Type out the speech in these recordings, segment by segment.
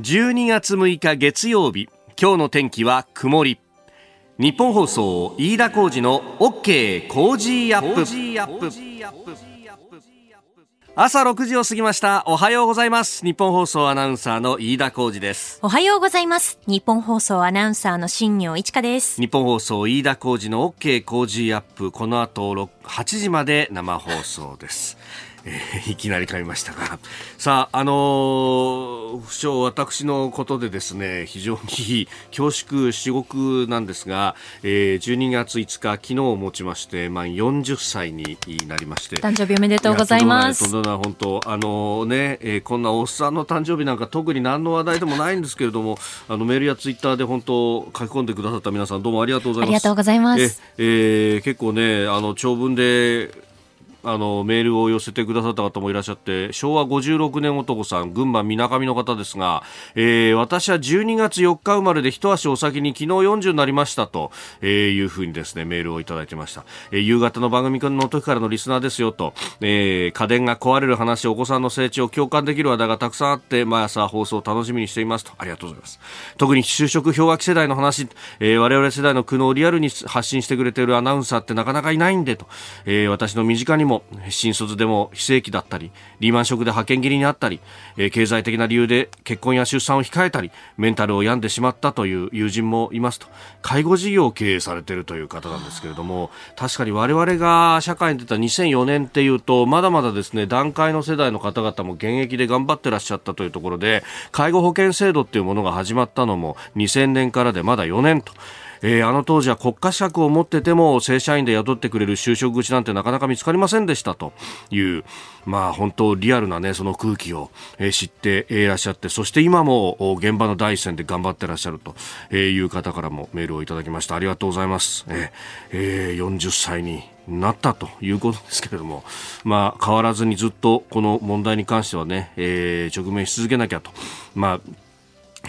12月6日月曜日今日の天気は曇り。ニッポン放送飯田浩司の OK Cozy up。朝6時を過ぎました。おはようございます。ニッポン放送アナウンサーの飯田浩司です。おはようございます。ニッポン放送アナウンサーの新行市佳です。ニッポン放送飯田浩司の OK Cozy up。この後8時まで生放送ですえー、いきなり噛みましたが。さあ、あのー、不詳私のことでですね、非常に恐縮至極なんですが、えー、12月5日、昨日をもちまして、まあ、40歳になりまして。誕生日おめでとうございます。とんでも本当、あのー、ね、えー、こんなおっさんの誕生日なんか特に何の話題でもないんですけれども、あの、メールやツイッターで本当、書き込んでくださった皆さんどうもありがとうございます。ありがとうございます。え、えー、結構ね、あの、長文で、あのメールを寄せてくださった方もいらっしゃって昭和56年男さん群馬みなかみの方ですが、えー、私は12月4日生まれで一足お先に昨日40になりましたと、えー、いうふうにですねメールをいただいてました、えー、夕方の番組の時からのリスナーですよと、えー、家電が壊れる話お子さんの成長共感できる話題がたくさんあって毎朝放送を楽しみにしていますと。ありがとうございます。特に就職氷河期世代の話、えー、我々世代の苦悩をリアルに発信してくれているアナウンサーってなかなかいないんでと、えー、私の身近にも新卒でも非正規だったりリーマンショックで派遣切りにあったり、えー、経済的な理由で結婚や出産を控えたりメンタルを病んでしまったという友人もいますと介護事業を経営されているという方なんですけれども確かに我々が社会に出た2004年っていうとまだまだですね段階の世代の方々も現役で頑張ってらっしゃったというところで介護保険制度っていうものが始まったのも2000年からでまだ4年と。えー、あの当時は国家資格を持ってても正社員で雇ってくれる就職口なんてなかなか見つかりませんでしたという、まあ本当リアルなね、その空気を、知っていらっしゃって、そして今も現場の第一線で頑張ってらっしゃるという方からもメールをいただきました。ありがとうございます。えー、えー、40歳になったということですけれども、まあ、変わらずにずっとこの問題に関してはね、えー、直面し続けなきゃと。まあ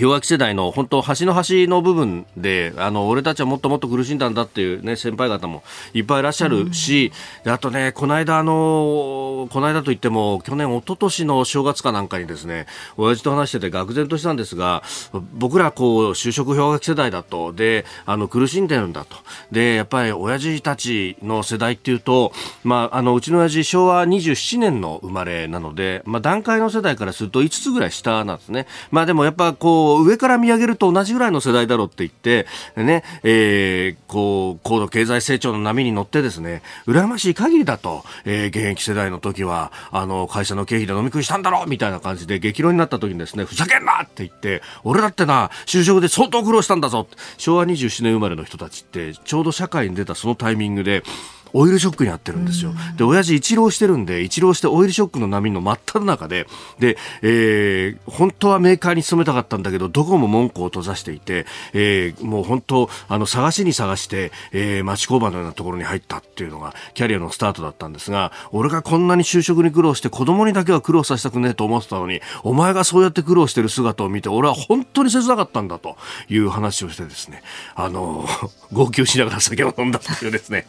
氷河期世代の本当端の端の部分であの俺たちはもっともっと苦しんだんだっていう、ね、先輩方もいっぱいいらっしゃるし、うん、あとねこの間あのこの間といっても去年一昨年の正月かなんかにですね親父と話してて愕然としたんですが僕らこう就職氷河期世代だとであの苦しんでるんだとでやっぱり親父たちの世代っていうと、まあ、あのうちの親父昭和27年の生まれなので、まあ、段階の世代からすると5つぐらい下なんですね。まあ、でもやっぱこう上から見上げると同じぐらいの世代だろうって言って、ね、えー、こう、高度経済成長の波に乗ってですね、羨ましい限りだと、えー、現役世代の時は、あの、会社の経費で飲み食いしたんだろうみたいな感じで激論になった時にですね、ふざけんなって言って、俺だってな、就職で相当苦労したんだぞ昭和27年生まれの人たちって、ちょうど社会に出たそのタイミングで、オイルショックにあってるんですよ。で、親父一浪してるんで、一浪してオイルショックの波の真っ只中で、で、えー、本当はメーカーに勤めたかったんだけど、どこも門戸を閉ざしていて、えー、もう本当、あの、探しに探して、えー、町工場のようなところに入ったっていうのが、キャリアのスタートだったんですが、俺がこんなに就職に苦労して、子供にだけは苦労させたくねえと思ってたのに、お前がそうやって苦労してる姿を見て、俺は本当に切なかったんだという話をしてですね、あの、号泣しながら酒を飲んだっていうですね、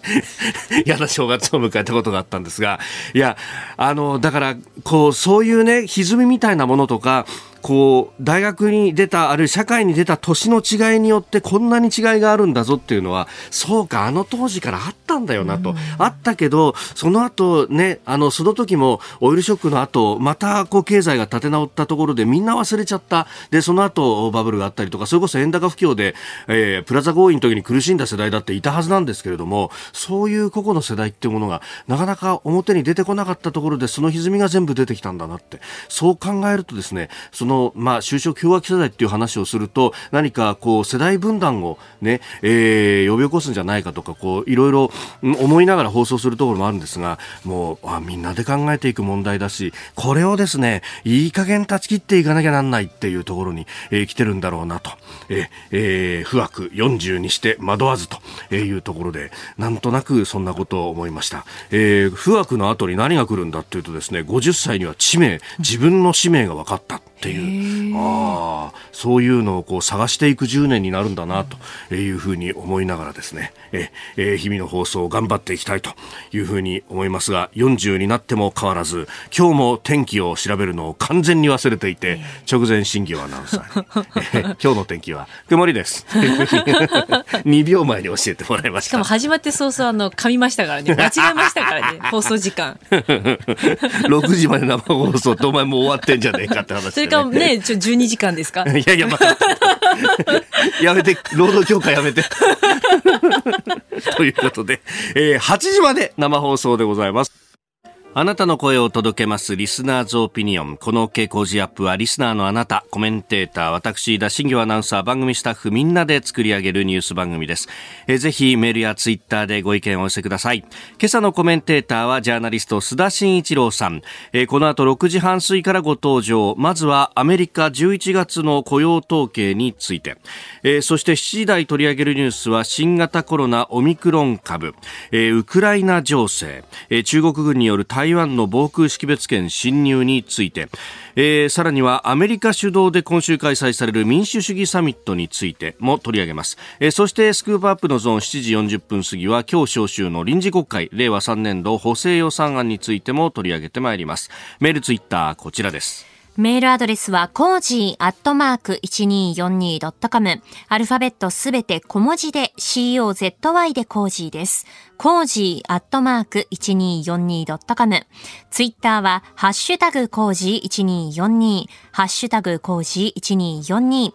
嫌な正月を迎えたことがあったんですが、いや、あの、だから、こう、そういうね、歪みみたいなものとか、こう大学に出たあるいは社会に出た年の違いによってこんなに違いがあるんだぞっていうのはそうかあの当時からあったんだよなと、あったけどその後ねあのその時もオイルショックの後またこう経済が立て直ったところでみんな忘れちゃった。でその後バブルがあったりとかそれこそ円高不況で、えー、プラザ合意の時に苦しんだ世代だっていたはずなんですけれどもそういう個々の世代っていうものがなかなか表に出てこなかったところでその歪みが全部出てきたんだなって。そう考えるとですねそのの、まあ、就職氷河期世代っていう話をすると、何かこう、世代分断をね、えー、呼び起こすんじゃないかとか、こう、いろいろ思いながら放送するところもあるんですが、もう、あみんなで考えていく問題だし、これをですね、いい加減断ち切っていかなきゃなんないっていうところに、えー、来てるんだろうなと。え、えー、不惑40にして惑わずというところで、なんとなくそんなことを思いました。えー、不惑の後に何が来るんだっていうとですね、50歳には地名、自分の使命が分かったっていう。ああそういうのをこう探していく10年になるんだなというふうに思いながらですね、ええ日々の放送を頑張っていきたいというふうに思いますが、40になっても変わらず、今日も天気を調べるのを完全に忘れていて、直前審議アナウンサーに、今日の天気は曇りです。2秒前に教えてもらいました。しかも始まって早々あの噛みましたからね。間違えましたからね。放送時間。6時まで生放送ってお前もう終わってんじゃねえかって話、かね、ちょ12時間ですか？いやいや、まあ、やめて、労働協会やめて。ということで、えー、8時まで生放送でございます。あなたの声を届けますリスナーズオピニオン。この OK 工事アップはリスナーのあなた、コメンテーター、私、田新業アナウンサー、番組スタッフみんなで作り上げるニュース番組です。えぜひメールやツイッターでご意見をお寄せください。今朝のコメンテーターはジャーナリスト須田慎一郎さん。えこの後6時半過ぎからご登場。まずはアメリカ11月の雇用統計について。えそして7時台取り上げるニュースは新型コロナオミクロン株、えウクライナ情勢、え中国軍による台湾の防空識別圏侵入について、えー、さらにはアメリカ主導で今週開催される民主主義サミットについても取り上げます、えー、そしてスクープアップのゾーン7時40分過ぎは今日召集の臨時国会令和3年度補正予算案についても取り上げてまいります。メールツイッターこちらです。メールアドレスは、 cozy アットマーク 1242.com。アルファベットすべて小文字で COZY で cozy です。 cozy アットマーク 1242.com。ツイッターは、ハッシュタグ cozy1242。ハッシュタグ cozy1242。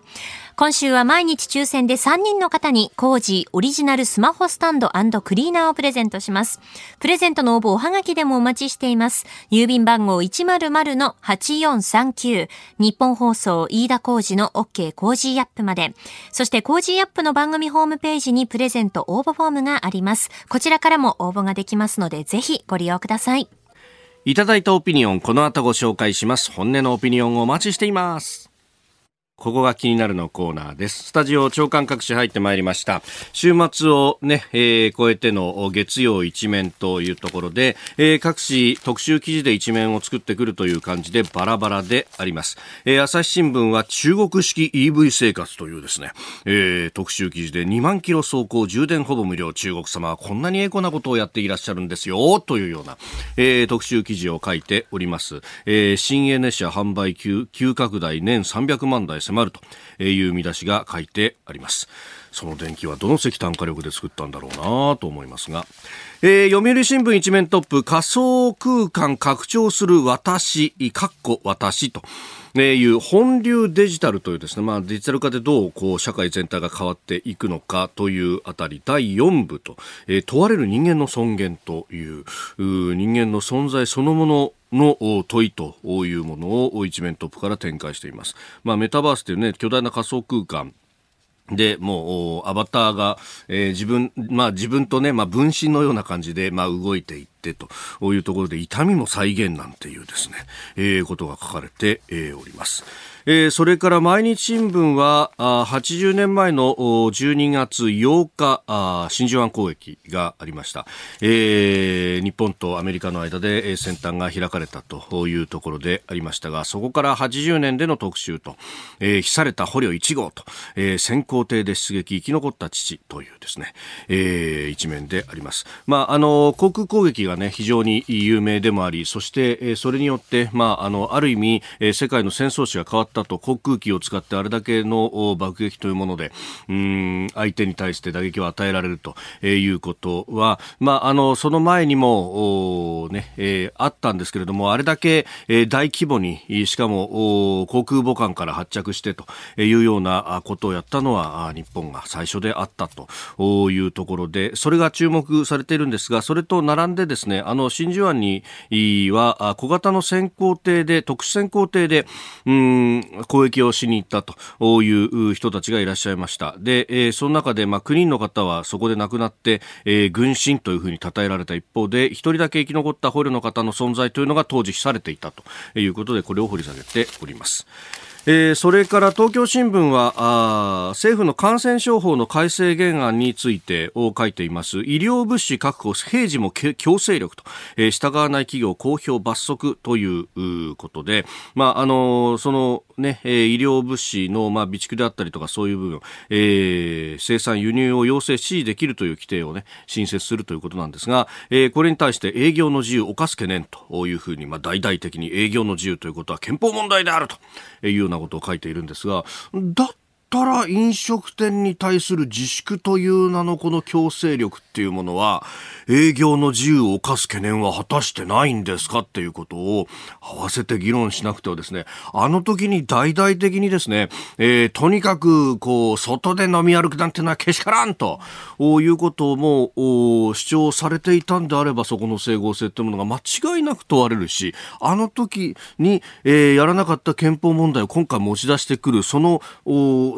今週は毎日抽選で3人の方に Cozy オリジナルスマホスタンドクリーナーをプレゼントします。プレゼントの応募おはがきでもお待ちしています。郵便番号100-8439日本放送飯田工事の OK コージーアップまで。そして Cozy up の番組ホームページにプレゼント応募フォームがあります。こちらからも応募ができますのでぜひご利用ください。いただいたオピニオン、この後ご紹介します。本音のオピニオンをお待ちしています。ここが気になるのコーナーです。スタジオ朝刊各紙入ってまいりました。週末をね、えー、超えての月曜一面というところで、えー、各紙特集記事で一面を作ってくるという感じでバラバラであります。えー、朝日新聞は中国式 EV 生活というですね、えー、特集記事で2万キロ走行充電ほぼ無料中国様はこんなにエコなことをやっていらっしゃるんですよ、というような、えー、特集記事を書いております。えー、新エネ車販売急急拡大年300万台迫るという見出しが書いてあります。その電気はどの石炭火力で作ったんだろうなと思いますが、えー、読売新聞一面トップ仮想空間拡張する私、かっこ私と。いう本流デジタルというですね、まあ、デジタル化でどうこう社会全体が変わっていくのかというあたり第4部と、えー、問われる人間の尊厳という人間の存在そのものの問いというものを一面トップから展開しています。まあ、メタバースというね、巨大な仮想空間で、もう、アバターが、えー、自分、まあ自分とね、まあ分身のような感じで、まあ動いていって、というところで、痛みも再現なんていうですね、えー、ことが書かれて、えー、おります。えー、それから毎日新聞はあ80年前の12月8日あ真珠湾攻撃がありました、えー、日本とアメリカの間で先端が開かれたというところでありましたがそこから80年での特集と、えー、被された捕虜1号と、えー、先行艇で出撃生き残った父というですね、えー、一面であります、まあ、あの航空攻撃が、ね、非常に有名でもありそして、えー、それによって、まあ、あのある意味、えー、世界の戦争史が変わったったと航空機を使ってあれだけの爆撃というものでうん相手に対して打撃を与えられるということは、まあ、あのその前にもねえー、あったんですけれどもあれだけ、大規模にしかも航空母艦から発着してというようなことをやったのは日本が最初であったというところでそれが注目されているんですがそれと並んでですねあの真珠湾には小型の先行艇で特殊先行艇でうん攻撃をしに行ったという人たちがいらっしゃいました。で、えー、その中で、まあ、9人の方はそこで亡くなって、えー、軍神というふうに称えられた一方で、1人だけ生き残った捕虜の方の存在というのが当時記されていたということで、これを掘り下げております。えー、それから東京新聞はあ政府の感染症法の改正原案についてを書いています。医療物資確保平時も強制力と、えー、従わない企業公表罰則ということで、まああのそのね、えー、医療物資の、まあ、備蓄であったりとかそういう部分、えー、生産輸入を要請指示できるという規定をね新設するということなんですが、えー、これに対して営業の自由を犯す懸念というふうに、まあ、大々的に営業の自由ということは憲法問題であるというようななことを書いているんですが、だったら飲食店に対する自粛という名のこの強制力っていうものは、営業の自由を犯す懸念は果たしてないんですかっていうことを合わせて議論しなくてはですね、あの時に大々的にですね、えー、とにかくこう、外で飲み歩くなんてのはけしからんということも主張されていたんであれば、そこの整合性というものが間違いなく問われるし、あの時に、えー、やらなかった憲法問題を今回持ち出してくる、その、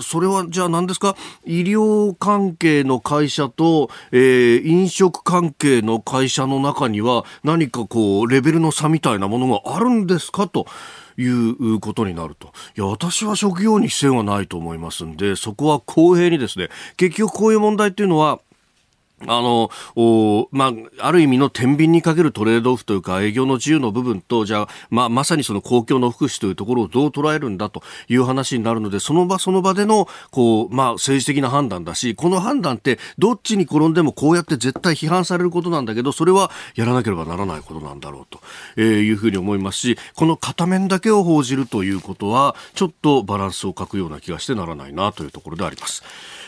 それはじゃあ何ですか？医療関係の会社と、えー、飲食関係の会社の中には何かこうレベルの差みたいなものがあるんですか？と。いうことになると。いや、私は職業に非線はないと思いますんで、そこは公平にですね、結局こういう問題っていうのは、あの、まあ、ある意味の天秤にかけるトレードオフというか営業の自由の部分と、じゃあ、まあ、まさにその公共の福祉というところをどう捉えるんだという話になるので、その場その場での、こう、まあ、政治的な判断だし、この判断ってどっちに転んでもこうやって絶対批判されることなんだけど、それはやらなければならないことなんだろうと、えいうふうに思いますし、この片面だけを報じるということは、ちょっとバランスを欠くような気がしてならないなというところであります。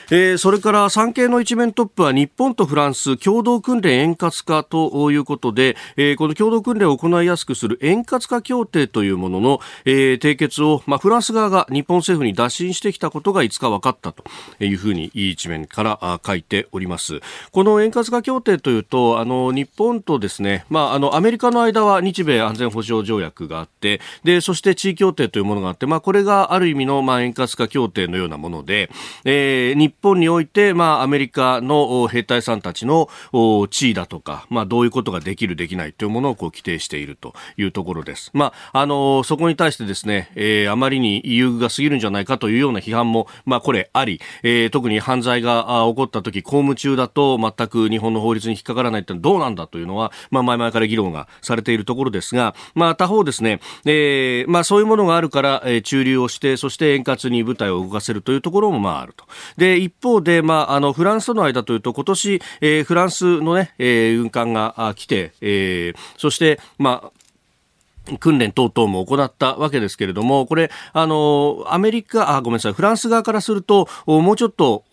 えー、それから産経の一面トップは日本とフランス共同訓練円滑化ということで、えー、この共同訓練を行いやすくする円滑化協定というものの、えー、締結を、まあ、フランス側が日本政府に打診してきたことがいつか分かったというふうに一面から書いております。この円滑化協定というと、あの日本とですね、まあ、あのアメリカの間は日米安全保障条約があって、でそして地位協定というものがあって、まあ、これがある意味の、まあ、円滑化協定のようなもので、えー、日本において、まあ、アメリカの兵隊さんたちの地位だとか、まあ、どういうことができる、できないというものをこう規定しているというところです。まあ、あの、そこに対してですね、えー、あまりに優遇が過ぎるんじゃないかというような批判も、まあ、これあり、えー、特に犯罪が起こった時、公務中だと全く日本の法律に引っかからないってどうなんだというのは、まあ、前々から議論がされているところですが、まあ、他方ですね、えー、まあ、そういうものがあるから、駐留をして、そして円滑に部隊を動かせるというところも、まあ、あると。で、一方で、まあ、あの、フランスとの間というと、今年、えー、フランスのね、えー、運搬が来て、えー、そして、まあ、訓練等々も行ったわけですけれども、これ、あの、アメリカ、あ、ごめんなさい、フランス側からすると、もうちょっと、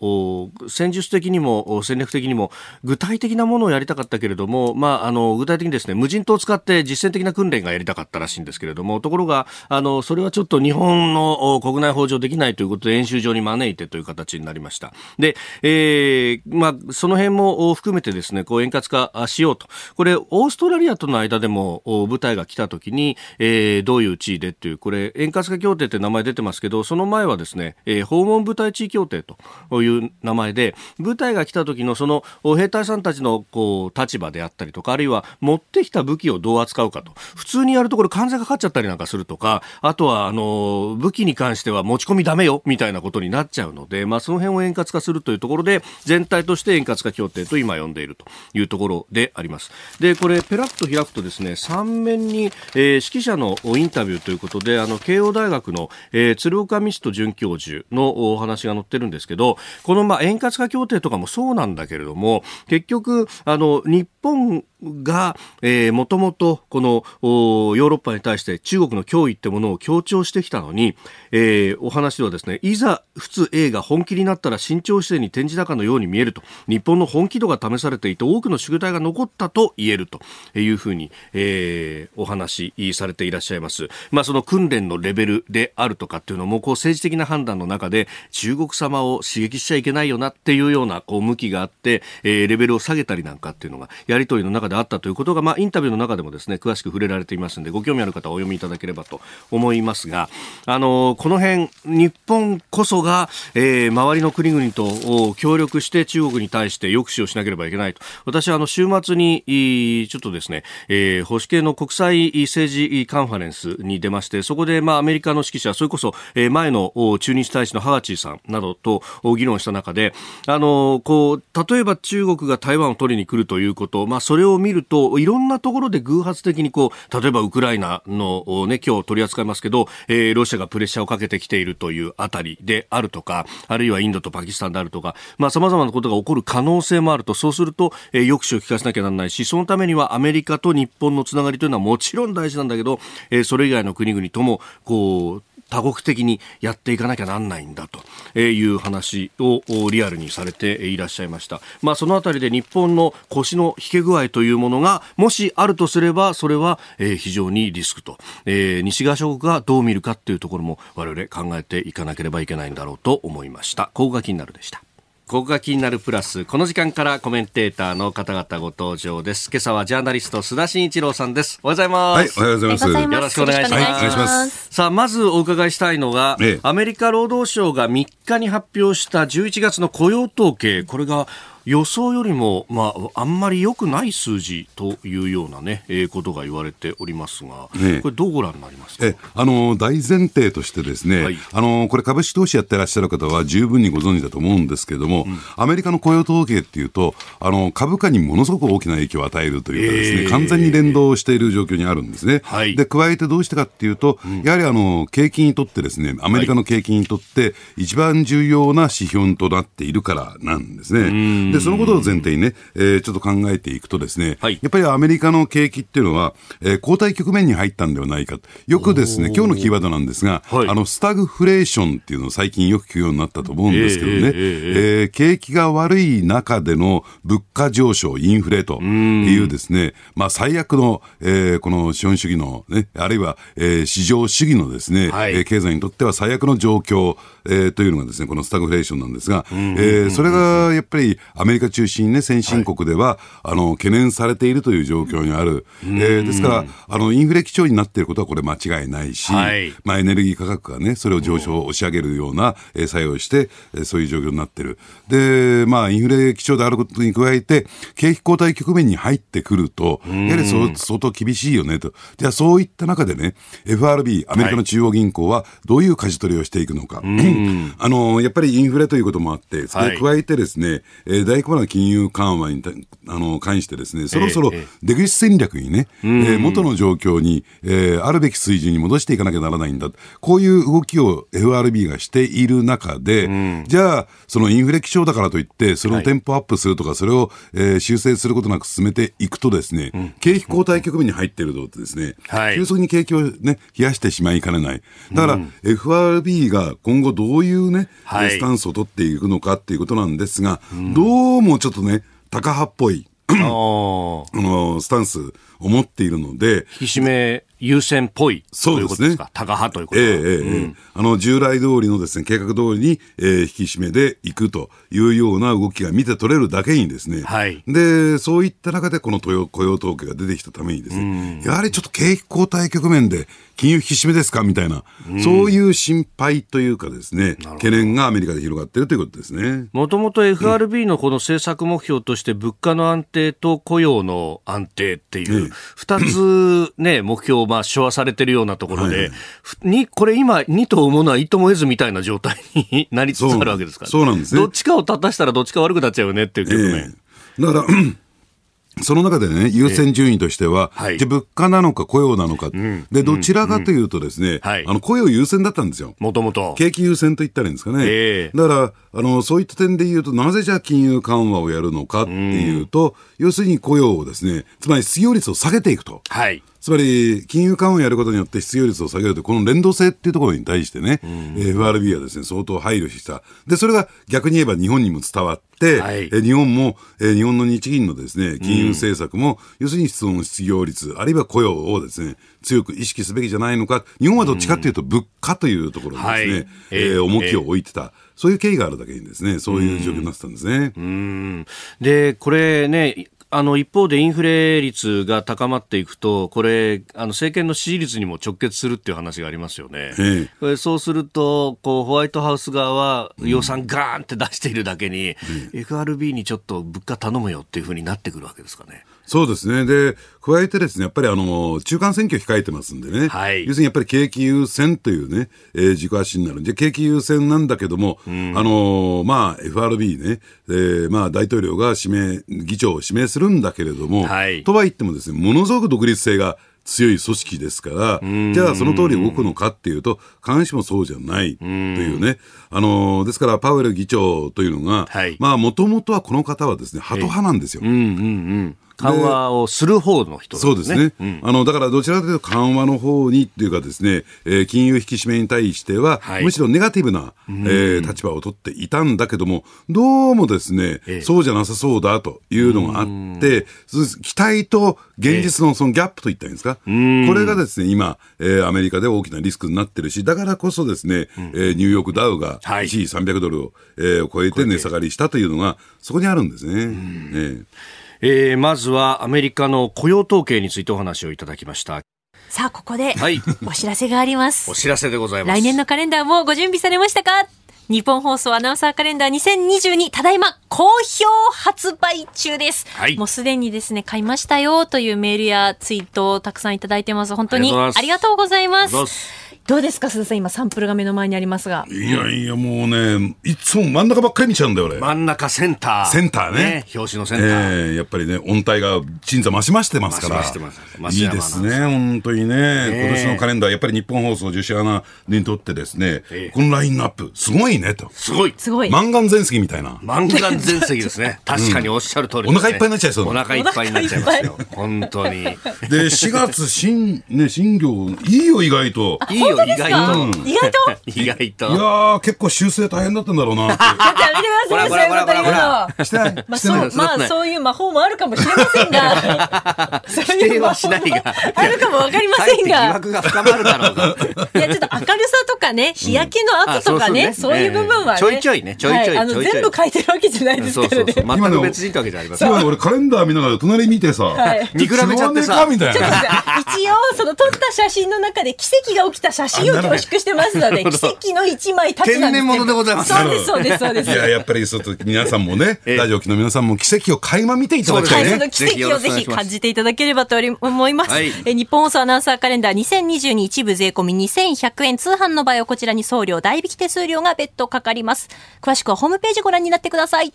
戦術的にも戦略的にも、具体的なものをやりたかったけれども、まあ、あの、具体的にですね、無人島を使って実践的な訓練がやりたかったらしいんですけれども、ところが、あの、それはちょっと日本の国内法上できないということで演習場に招いてという形になりました。で、えー、まあ、その辺も含めてですね、こう円滑化しようと。これ、オーストラリアとの間でも部隊が来た時に、に、えー、どういう地位でっていう、これ、円滑化協定って名前出てますけど、その前はですね、えー、訪問部隊地位協定という名前で、部隊が来た時のその兵隊さんたちのこう立場であったりとか、あるいは持ってきた武器をどう扱うかと。普通にやるとこれ関税かかっちゃったりなんかするとか、あとは、あの、武器に関しては持ち込みダメよ、みたいなことになっちゃうので、まあ、その辺を円滑化するというところで、全体として円滑化協定と今呼んでいるというところであります。で、これ、ペラッと開くとですね、3面に、えー、指揮者のインタビューということで、あの、慶応大学の、えー、鶴岡ミスト准教授のお話が載ってるんですけど、この、まあ、円滑化協定とかもそうなんだけれども、結局、あの、日本が、えー、もともとこのヨーロッパに対して中国の脅威ってものを強調してきたのに、えー、お話ではですね、いざ仏 A が本気になったら慎重姿勢に転じたかのように見えると、日本の本気度が試されていて多くの宿題が残ったと言えるというふうに、えー、お話されていらっしゃいます。まあその訓練のレベルであるとかっていうのもこう政治的な判断の中で中国様を刺激しちゃいけないよなっていうようなこう向きがあって、えー、レベルを下げたりなんかっていうのがやり取りの中であったということが、まあ、インタビューの中でもですね詳しく触れられていますのでご興味ある方はお読みいただければと思いますが、あのこの辺日本こそが、えー、周りの国々と協力して中国に対して抑止をしなければいけないと。私はあの週末にちょっとですね、えー、保守系の国際政事カンファレンスに出まして、そこで、まあ、アメリカの指揮者、それこそ、えー、前の駐日大使のハガチーさんなどと議論した中で、あの、こう、例えば中国が台湾を取りに来るということ、まあ、それを見ると、いろんなところで偶発的に、こう、例えばウクライナの、ね、今日取り扱いますけど、えー、ロシアがプレッシャーをかけてきているというあたりであるとか、あるいはインドとパキスタンであるとかさ、まあ、様々なことが起こる可能性もあると、そうすると、えー、抑止を効かせなきゃならないし、そのためにはアメリカと日本のつながりというのはもちろん大事なんだけど、えー、それ以外の国々とも、こう、多国的にやっていかなきゃなんないんだという話をリアルにされていらっしゃいました。まあそのあたりで日本の腰の引け具合というものがもしあるとすればそれは非常にリスクと、えー、西側諸国がどう見るかというところも我々考えていかなければいけないんだろうと思いました。ここが気になるでした。ここが気になるプラス。この時間からコメンテーターの方々ご登場です。今朝はジャーナリスト須田慎一郎さんです。おはようございます。はい、おはようございます。よろしくお願いします。はい、お願いします。さあ、まずお伺いしたいのが、ええ、アメリカ労働省が3日に発表した11月の雇用統計、これが予想よりも、まあ、あんまり良くない数字というようなね、えー、ことが言われておりますが、ね、これどうご覧になりますか？えあの大前提としてですね、はい、あのこれ株式投資やってらっしゃる方は十分にご存知だと思うんですけれども、うん、アメリカの雇用統計っていうとあの株価にものすごく大きな影響を与えるというかですね、えー、完全に連動している状況にあるんですね。はい、で加えてどうしてかっていうと、うん、やはりあの景気にとってですねアメリカの景気にとって一番重要な指標となっているからなんですね。でそのことを前提にね、えー、ちょっと考えていくとですね、はい、やっぱりアメリカの景気っていうのは、えー、後退局面に入ったんではないか。よくですね、今日のキーワードなんですが、はい、あの、スタグフレーションっていうのを最近よく聞くようになったと思うんですけどね、えー、えー、景気が悪い中での物価上昇、インフレというですね、まあ最悪の、えー、この資本主義のね、あるいは、えー、市場主義のですね、はい、経済にとっては最悪の状況、えー、というのがですね、このスタグフレーションなんですが、えー、それがやっぱりアメリカ中心にね、先進国では、はい、あの、懸念されているという状況にある。えー、ですから、あの、インフレ基調になっていることはこれ間違いないし、はい、まあエネルギー価格がね、それを上昇、押し上げるような、えー、作用して、えー、そういう状況になっている。で、まあインフレ基調であることに加えて、景気後退局面に入ってくると、やはり相当厳しいよねと。じゃあそういった中でね、FRB、アメリカの中央銀行はどういう舵取りをしていくのか。あの、やっぱりインフレということもあって、それ加えてですね、えー、大規模な金融緩和にあの関してですね、そろそろ出口戦略にね、えー、えー、元の状況に、えー、あるべき水準に戻していかなきゃならないんだ。こういう動きを FRB がしている中で、じゃあ、そのインフレ基調だからといって、それをテンポアップするとか、それを、えー、修正することなく進めていくとですね、うん、景気後退局面に入っているとですね、はい、急速に景気をね、冷やしてしまいかねない。だから、FRB が今後どういうね、はい、スタンスを取っていくのかっていうことなんですが、どうもちょっとね、高派っぽい、あの、スタンスを持っているので、引き締め優先っぽいそうですね。タガ派ということええええ、うん、あの、従来通りのですね、計画通りに、えー、引き締めでいくというような動きが見て取れるだけにですね、はい。で、そういった中でこの雇用雇用統計が出てきたためにですね、やはりちょっと景気後退局面で金融引き締めですか？みたいな、そういう心配というかですね、懸念がアメリカで広がっているということですね。もともと FRB のこの政策目標として物価の安定と雇用の安定っていう、二つね、目標をまあ、昭和されてるようなところで、はい、に、これ今、2と思うのはいとも得ずみたいな状態になりつつあるわけですから、そうなんですね。どっちかを立たしたらどっちか悪くなっちゃうよねっていう局面。えー、だから、その中でね、優先順位としては、えーはい、物価なのか雇用なのか、うん、で、どちらかというとですね、うんはい、あの、雇用優先だったんですよ。もともと。景気優先と言ったらいいんですかね。えー、だから、あの、そういった点で言うと、なぜじゃあ金融緩和をやるのかっていうと、うん、要するに雇用をですね、つまり失業率を下げていくと。はい。つまり、金融緩和をやることによって失業率を下げるとこの連動性っていうところに対してね、うん、FRB はですね、相当配慮した。で、それが逆に言えば日本にも伝わって、はい、え日本も、え日本の日銀のですね、金融政策も、うん、要するに質問失業率、あるいは雇用をですね、強く意識すべきじゃないのか、日本はどっちかというと物価というところにですね、はい、えー、重きを置いてた。そういう経緯があるだけにですね、そういう状況になってたんですね。うん、で、これね、あの一方でインフレ率が高まっていくと、これ、あの政権の支持率にも直結するっていう話がありますよね。これそうするとこう、ホワイトハウス側は予算ガーンって出しているだけに、うん、FRB にちょっと物価頼むよっていうふうになってくるわけですかね。そうですね。で、加えてですね、やっぱりあの、中間選挙控えてますんでね。はい、要するにやっぱり景気優先というね、えー、軸足になる。で、景気優先なんだけども、うん、あのー、まあ、FRB ね、えー、まあ、大統領が指名、議長を指名するんだけれども、はい、とは言ってもですね、ものすごく独立性が強い組織ですから、じゃあその通り動くのかっていうと、必ずしもそうじゃないというね、あのですからパウエル議長というのが、はい、まあもともとはこの方はですね、ハト派なんですよ。うんうんうん緩和をする方の人、ね、そうですね、うん、あのだからどちらかというと緩和の方にっていうかですね、えー、金融引き締めに対しては、はい、むしろネガティブな、えー、立場を取っていたんだけども、どうもですね、えー、そうじゃなさそうだというのがあって、期待と現実のそのギャップといったらいいんですか、えー、これがですね、今、えー、アメリカで大きなリスクになってるし、だからこそですね、うん、えー、ニューヨークダウが一時300ドルを、えー、超えて値下がりしたというのが、そこにあるんですね。えーえー、まずはアメリカの雇用統計についてお話をいただきました。さあ、ここで、はい、お知らせがあります。お知らせでございます。来年のカレンダーもご準備されましたか？日本放送アナウンサーカレンダー2022ただいま好評発売中です。はい、もうすでにですね、買いましたよというメールやツイートをたくさんいただいてます。本当にありがとうございます。どうですか、鈴さん、今、サンプルが目の前にありますが。いやいや、もうね、いつも真ん中ばっかり見ちゃうんだよ、俺。真ん中センター。センターね。ね表紙のセンター。えー、やっぱりね、音体が鎮座増しましてますから。増してます。いいですね、本当にね。今年のカレンダー、やっぱり日本放送受賞アナにとってですね、えー、このラインナップ、すごいねと。すごい。すごい。満願全席みたいな。満願全席ですね。確かにおっしゃる通り、ねうん、お腹いっぱいになっちゃいそうお腹いっぱいになっちゃいますよ。本当に。で、4月、新、ね、新業、いいよ、意外と。いいよ、意外と。うん意外と？意外と。いや結構修正大変だったんだろうな。やめてください、そういうこと言うの。まあ、そう、まあ、そういう魔法もあるかもしれませんが。否定はしないが。あるかもわかりませんが。疑惑が深まるだろうが。いや、ちょっと明るさとかね、日焼けの後とかね、そういう部分はね。ちょいちょいね、ちょいちょい。あの、全部書いてるわけじゃないですからね。全く別人ってわけじゃありません。今俺カレンダー見ながら隣見てさ、見比べちゃってさ。みたいな。一応、その撮った写真の中で奇跡が起きた写真を凝縮してますので、奇跡の一枚立ちなん天然物でございます。そうです、そうです、そうです。いや、やっぱり、そう皆さんもね、ラジオ機の皆さんも奇跡を垣間見ていただきたいね。その奇跡をぜひ感じていただければと思います。えニッポン放送アナウンサーカレンダー2022一部税込み2100円、通販の場合はこちらに送料代引き手数料が別途かかります。詳しくはホームページご覧になってください。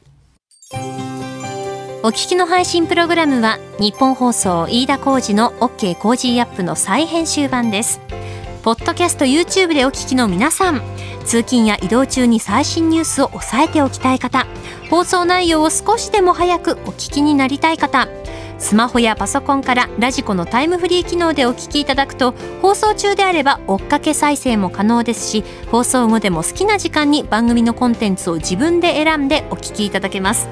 お聞きの配信プログラムは日本放送飯田浩二の OK コージーアップの再編集版です。ポッドキャスト YouTube でお聞きの皆さん通勤や移動中に最新ニュースを押さえておきたい方放送内容を少しでも早くお聞きになりたい方スマホやパソコンからラジコのタイムフリー機能でお聞きいただくと放送中であれば追っかけ再生も可能ですし放送後でも好きな時間に番組のコンテンツを自分で選んでお聞きいただけます。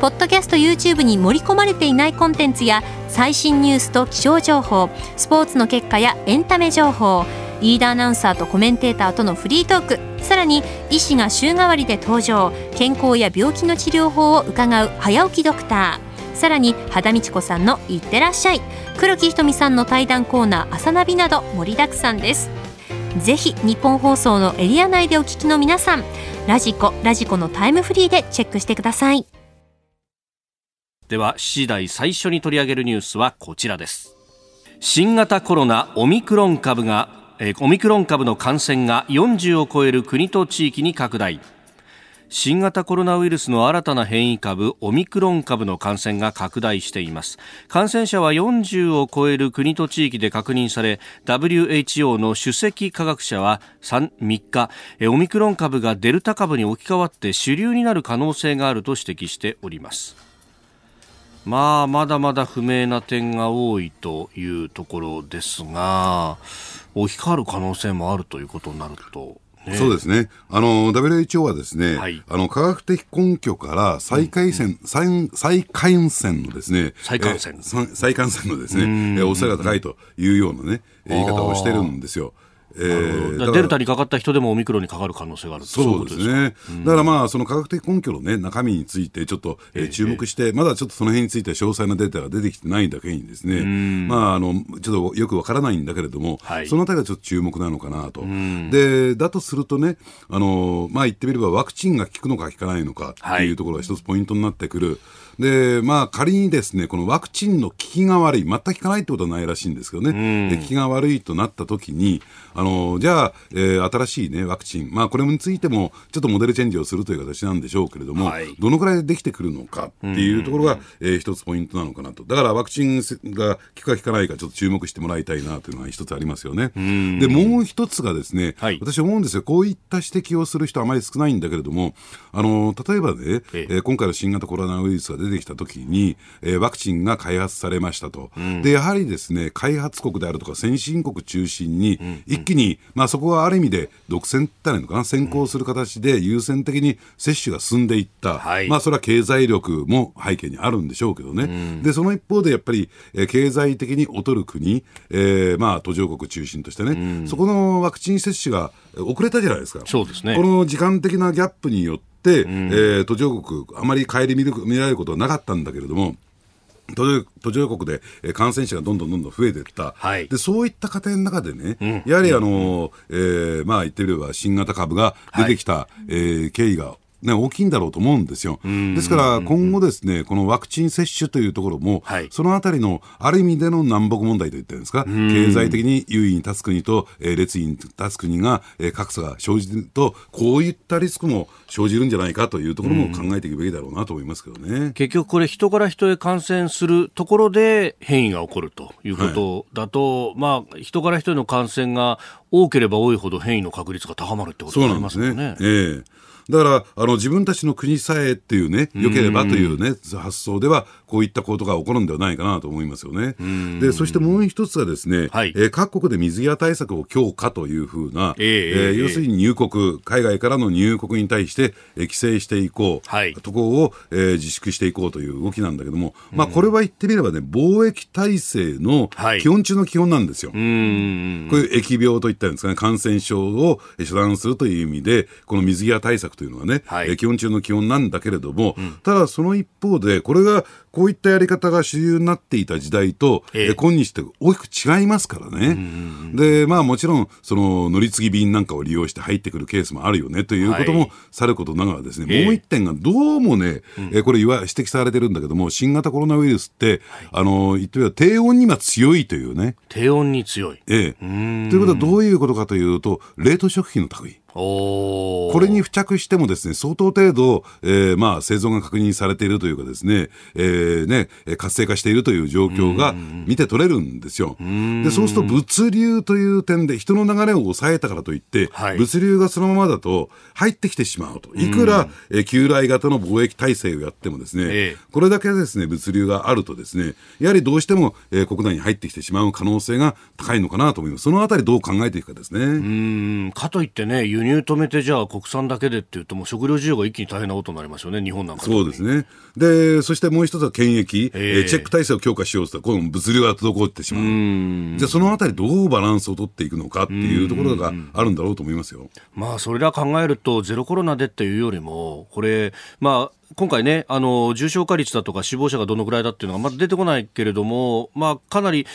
ポッドキャスト YouTube に盛り込まれていないコンテンツや最新ニュースと気象情報スポーツの結果やエンタメ情報リーダーアナウンサーとコメンテーターとのフリートークさらに医師が週替わりで登場健康や病気の治療法を伺う早起きドクターさらに肌道子さんの「いってらっしゃい」黒木ひとみさんの対談コーナー「朝ナビ」など盛りだくさんです。ぜひ日本放送のエリア内でお聞きの皆さんラジコラジコのタイムフリーでチェックしてください。では7時台最初に取り上げるニュースはこちらです。新型コロナオミクロン株がオミクロン株の感染が40を超える国と地域に拡大。新型コロナウイルスの新たな変異株オミクロン株の感染が拡大しています。感染者は40を超える国と地域で確認され WHO の首席科学者は 3, 3日オミクロン株がデルタ株に置き換わって主流になる可能性があると指摘しております。まあ、まだまだ不明な点が多いというところですが、置き換わる可能性もあるということになると。ね、そうですね。あの、WHO はですね、はい、あの、科学的根拠から再回線、うん、再感染のですね、再感染再感染のですね、え恐れが高いというようなね、言い方をしてるんですよ。えー、デルタにかかった人でもオミクロンにかかる可能性があるそうですね、うん、だからまあ、その科学的根拠の、ね、中身について、ちょっと、えー、注目して、えー、まだちょっとその辺については詳細なデータが出てきてないだけにですね、まあ、あのちょっとよくわからないんだけれども、はい、そのあたりはちょっと注目なのかなと。でだとするとね、あのまあ、言ってみれば、ワクチンが効くのか効かないのかっていうところが一つポイントになってくる。はいで、まあ、仮にですね、このワクチンの効きが悪い、全く効かないってことはないらしいんですけどね、効きが悪いとなったときに、あの、じゃあ、えー、新しいね、ワクチン、まあ、これについても、ちょっとモデルチェンジをするという形なんでしょうけれども、はい、どのくらいできてくるのかっていうところが、えー、一つポイントなのかなと。だから、ワクチンが効くか効かないか、ちょっと注目してもらいたいなというのが一つありますよね。で、もう一つがですね、はい、私思うんですよ、こういった指摘をする人はあまり少ないんだけれども、あの、例えばね、ええ。ー、今回の新型コロナウイルスが出てきたときに、えー、ワクチンが開発されましたと、うん、でやはりですね開発国であるとか先進国中心に、一気に、まあ、そこはある意味で独占ってのかな？先行する形で優先的に接種が進んでいった、はい、まあ、それは経済力も背景にあるんでしょうけどね、うん、でその一方でやっぱり、えー、経済的に劣る国、えーまあ、途上国中心としてね、うん、そこのワクチン接種が遅れたじゃないですか。そうですね。この時間的なギャップによって、うん、えー、途上国、あまり顧みる見られることはなかったんだけれども、途上国で感染者がどんどんどんどん増えていった、はい、でそういった過程の中でね、うん、やはりあの、うん、えー、まあ、言ってみれば新型株が出てきた、はい、えー、経緯がね、大きいんだろうと思うんですよ。ですから今後ですね、このワクチン接種というところも、はい、そのあたりのある意味での南北問題と言ってるんですか、経済的に優位に立つ国と、えー、列位に立つ国が、えー、格差が生じると、こういったリスクも生じるんじゃないかというところも考えていくべきだろうなと思いますけどね。結局これ人から人へ感染するところで変異が起こるということだと、はい、まあ人から人への感染が多ければ多いほど変異の確率が高まるってことになりますよね。そうなんですね。ええだから、あの、自分たちの国さえっていうね、良ければというね、発想では、こういったことが起こるんではないかなと思いますよね。で、そしてもう一つはですね、はい、えー、各国で水際対策を強化というふうな、えー、えー、要するに入国、海外からの入国に対して、えー、規制していこう、はい、ところを、えー、自粛していこうという動きなんだけども、まあ、これは言ってみればね、貿易体制の基本中の基本なんですよ。はい、こういう疫病といったんですかね、感染症を遮断するという意味で、この水際対策というのはね、はい、基本中の基本なんだけれども、うん、ただその一方で、これがこういったやり方が主流になっていた時代と、ええ、今日って大きく違いますからね。で、まあもちろん、その乗り継ぎ便なんかを利用して入ってくるケースもあるよねということもさることながらですね、はい、もう一点がどうもね、えこれ言わ指摘されてるんだけども、新型コロナウイルスって、はい、あの、言ってみれば低温には強いというね。低温に強い。ええ。ということはどういうことかというと、冷凍食品の類。これに付着してもですね、相当程度、えー、まあ、生存が確認されているというかですね、えー、ね、活性化しているという状況が見て取れるんですよ。で、そうすると物流という点で人の流れを抑えたからといって、はい、物流がそのままだと入ってきてしまうと。いくら、えー、旧来型の貿易体制をやってもですね、えー、これだけですね、物流があるとですね、やはりどうしても、えー、国内に入ってきてしまう可能性が高いのかなと思います。そのあたりどう考えていくかですね。うん、かといってね、輸入止めてじゃあ国産だけでっていうともう食料需要が一気に大変なことになりますよね日本なんかそうですねでそしてもう一つは検疫、えー、チェック体制を強化しようとこの物流が滞ってしまう。じゃあそのあたりどうバランスを取っていくのかっていうところがあるんだろうと思いますよ。まあそれら考えるとゼロコロナでっていうよりもこれまあ今回ね、あの、重症化率だとか死亡者がどのくらいだっていうのがまだ出てこないけれども、まあ、かなり、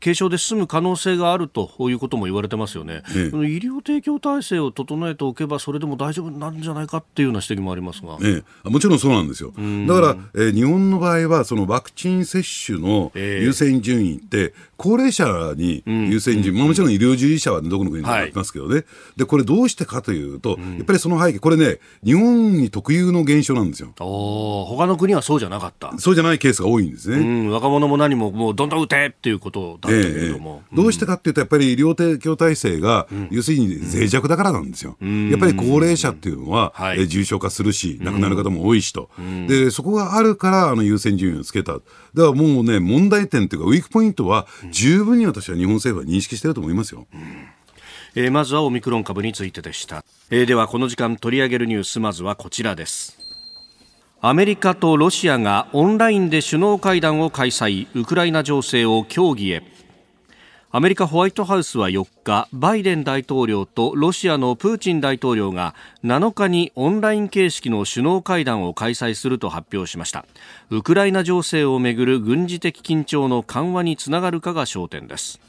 軽症で済む可能性があるということも言われてますよね。ええ、医療提供体制を整えておけば、それでも大丈夫なんじゃないかっていうような指摘もありますが。ええ、もちろんそうなんですよ。だから、えー、日本の場合は、そのワクチン接種の優先順位って、高齢者に優先順位、まあ、もちろん医療従事者はどこの国でもありますけどね、はい、で、これどうしてかというと、やっぱりその背景、これね、日本に特有の現象なんですよ。お他の国はそうじゃなかった。そうじゃないケースが多いんですね。うん、若者も何ももうどんどん打てっていうことだったけれども。えー、どうしてかっていうと、やっぱり医療提供体制が、要するに脆弱だからなんですよ。やっぱり高齢者っていうのは、はい、重症化するし、亡くなる方も多いしと。で、そこがあるから、あの優先順位をつけた。だからもうね、問題点というか、ウィークポイントは、十分に私は日本政府は認識してると思いますよ。えー、まずはオミクロン株についてでした、えー、ではこの時間取り上げるニュースまずはこちらです。アメリカとロシアがオンラインで首脳会談を開催。ウクライナ情勢を協議へ。アメリカホワイトハウスは4日バイデン大統領とロシアのプーチン大統領が7日にオンライン形式の首脳会談を開催すると発表しました。ウクライナ情勢をめぐる軍事的緊張の緩和につながるかが焦点です。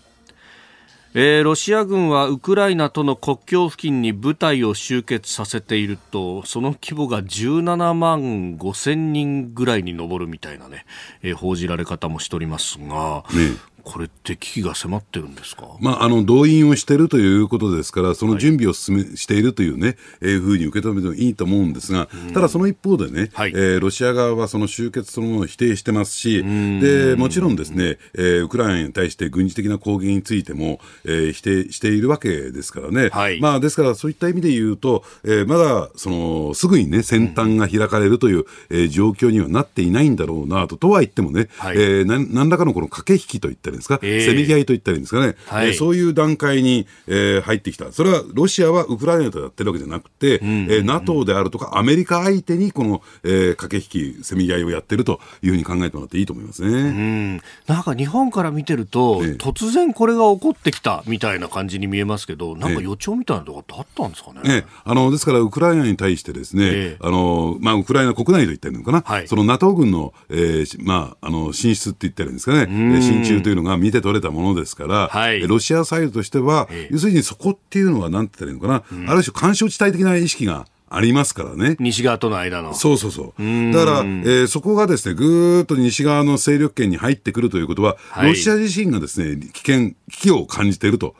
えー、ロシア軍はウクライナとの国境付近に部隊を集結させているとその規模が17万5千人ぐらいに上るみたいなね、えー、報じられ方もしておりますが、ね、これって危機が迫ってるんですか、まあ、あの動員をしているということですから、その準備を進め、はい、しているというね、えー、ふうに受け止めてもいいと思うんですが、ただその一方でね、はい、えー、ロシア側はその終結そのものを否定してますし、でもちろんですね、えー、ウクライナに対して軍事的な攻撃についても、えー、否定しているわけですからね、はい、まあ、ですからそういった意味で言うと、えー、まだそのすぐにね、先端が開かれるという、えー、状況にはなっていないんだろうなと、とは言ってもね、はい、えー、何らかのこの駆け引きといったりですか、えー、せめぎ合いといったらいいんですかね、はい、えー、そういう段階に、えー、入ってきた、それはロシアはウクライナとやってるわけじゃなくて、うんうんうん、えー、NATO であるとか、アメリカ相手にこの、えー、駆け引き、せめぎ合いをやってるというふうに考えてもらっていいと思いますね。うん。なんか日本から見てると、突然これが起こってきたみたいな感じに見えますけど、なんか予兆みたいなところってあったんですかね？ねあのですから、ウクライナに対してですね、あのまあ、ウクライナ国内と言ってるのかな、はい、その NATO 軍の,、えーまあ、あの進出って言ったらいいんですかね、進駐というのが見て取れたものですから、はい、ロシアサイドとしては、要するにそこっていうのは、なんて言ったらいいのかな、うん、ある種、干渉地帯的な意識がありますからね。西側との間の。そうそうそう。だから、えー、そこがですね、ぐーっと西側の勢力圏に入ってくるということは、はい、ロシア自身がですね、危険、危機を感じていると。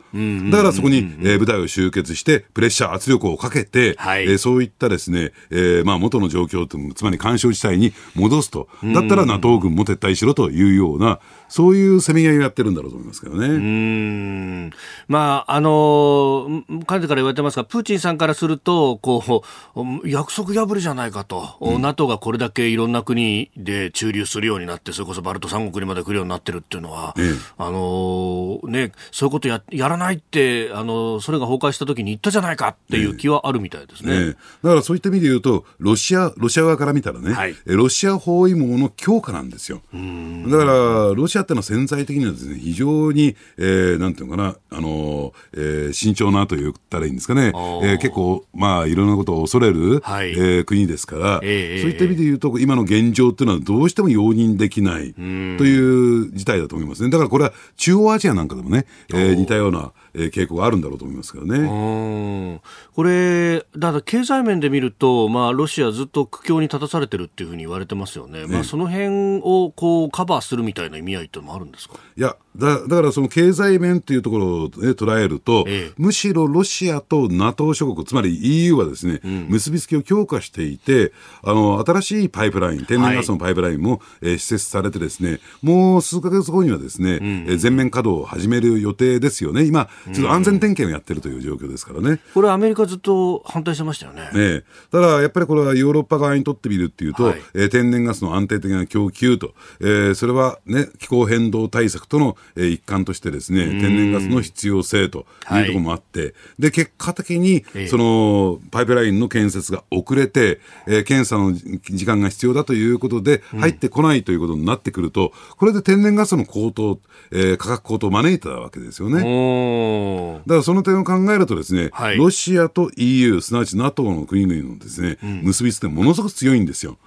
だからそこに、えー、部隊を集結して、プレッシャー、圧力をかけて、はい、えー、そういったですね、えー、まあ元の状況と、つまり干渉地帯に戻すと。だったら NATO 軍も撤退しろというような、そういうせめぎ合いをやってるんだろうと思いますけどね。うん。まあ、あの、かねてから言われてますが、プーチンさんからすると、こう、約束破りじゃないかと、うん、NATO がこれだけいろんな国で駐留するようになって、それこそバルト三国にまで来るようになってるっていうのは、うん、あの、ね、そういうことややらないって、あの、それが崩壊した時に言ったじゃないかっていう気はあるみたいですね。ねだからそういった意味で言うと、ロシア、ロシア側から見たらね、はい、ロシア包囲網の強化なんですよ。だから、ロシアってのは潜在的にはですね、非常に、えー、なんていうのかな、あの、えー、慎重なと言ったらいいんですかね、えー、結構、まあ、いろんなことを恐れる、はい、えー、国ですから、えー、そういった意味で言うと、今の現状っていうのはどうしても容認できないという事態だと思いますね。だからこれは中央アジアなんかでもね、えー、似たような、えー、傾向があるんだろうと思いますけどね。これ、だから経済面で見ると、まあ、ロシアずっと苦境に立たされてるっていうふうに言われてますよね。ねまあ、その辺をこうカバーするみたいな意味合いってもあるんですか？いやだ、だからその経済面っていうところを、ね、捉えると、ええ、むしろロシアと NATO 諸国、つまり EU はですね、うん、結びつきを強化していて、あの、新しいパイプライン、天然ガスのパイプラインも、はい、えー、施設されてですね、もう数ヶ月後にはですね、うん、えー、全面稼働を始める予定ですよね。今、ちょっと安全点検をやってるという状況ですからね。これアメリカずっと反対してましたよね。ねただ、やっぱりこれはヨーロッパ側にとってみるっていうと、はい、えー、天然ガスの安定的な供給と、えー、それはね、気候変動対策との、えー、一環としてですね、天然ガスの必要性というところもあって、はい、で、結果的に、その、パイプラインの建設が遅れて、えー、検査の時間が必要だということで、入ってこないということになってくると、これで天然ガスの高騰、えー、価格高騰を招いたわけですよね。だからその点を考えるとですね、はい、ロシアと EU、すなわち NATO の国々のですね、うん、結びつきものすごく強いんですよ。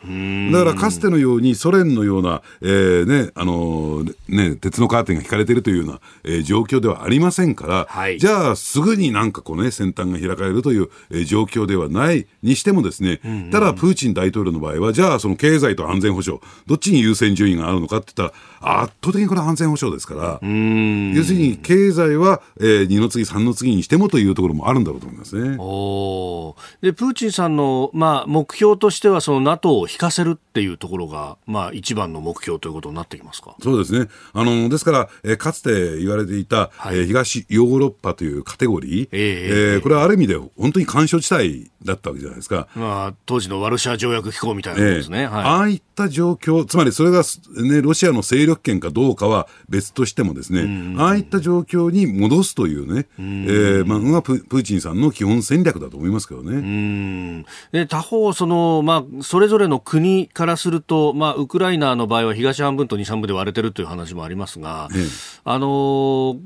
だからかつてのようにソ連のような、えーね、あのね、鉄のカーテンが引かれているというような、えー、状況ではありませんから、はい、じゃあすぐになんかこうね、先端が開かれるという、えー、状況ではないにしてもですね、うんうん、ただプーチン大統領の場合は、じゃあその経済と安全保障、どっちに優先順位があるのかって言ったら、圧倒的にこれは安全保障ですから、要するに経済は、えー、2の次、3の次にしてもというところもあるんだろうと思いますね。おでプーチンさんの、まあ、目標としては、その NATO を引かせるっていうところが、まあ、一番の目標ということになってきますか？そうですね。あのですから、えー、かつて言われていた、はい、えー、東ヨーロッパというカテゴリー、えー、えー、これはある意味で本当に干渉地帯だったわけじゃないですか。まあ、当時のワルシャワ条約機構みたいなことですね。えー、はい、ああいった状況、つまりそれが、ね、ロシアの勢力圏かどうかは別としてもですね、ああいった状況に戻すというね、えー、まあ、プーチンさんの基本戦略だと思いますけどね。で他方、その、まあ、それぞれの国からすると、まあ、ウクライナの場合は東半分と西半分で割れてるという話もありますが、ええ、あの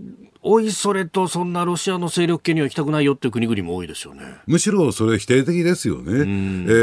おいそれとそんなロシアの勢力圏には行きたくないよっていう国々も多いですよね。むしろそれは否定的ですよね、え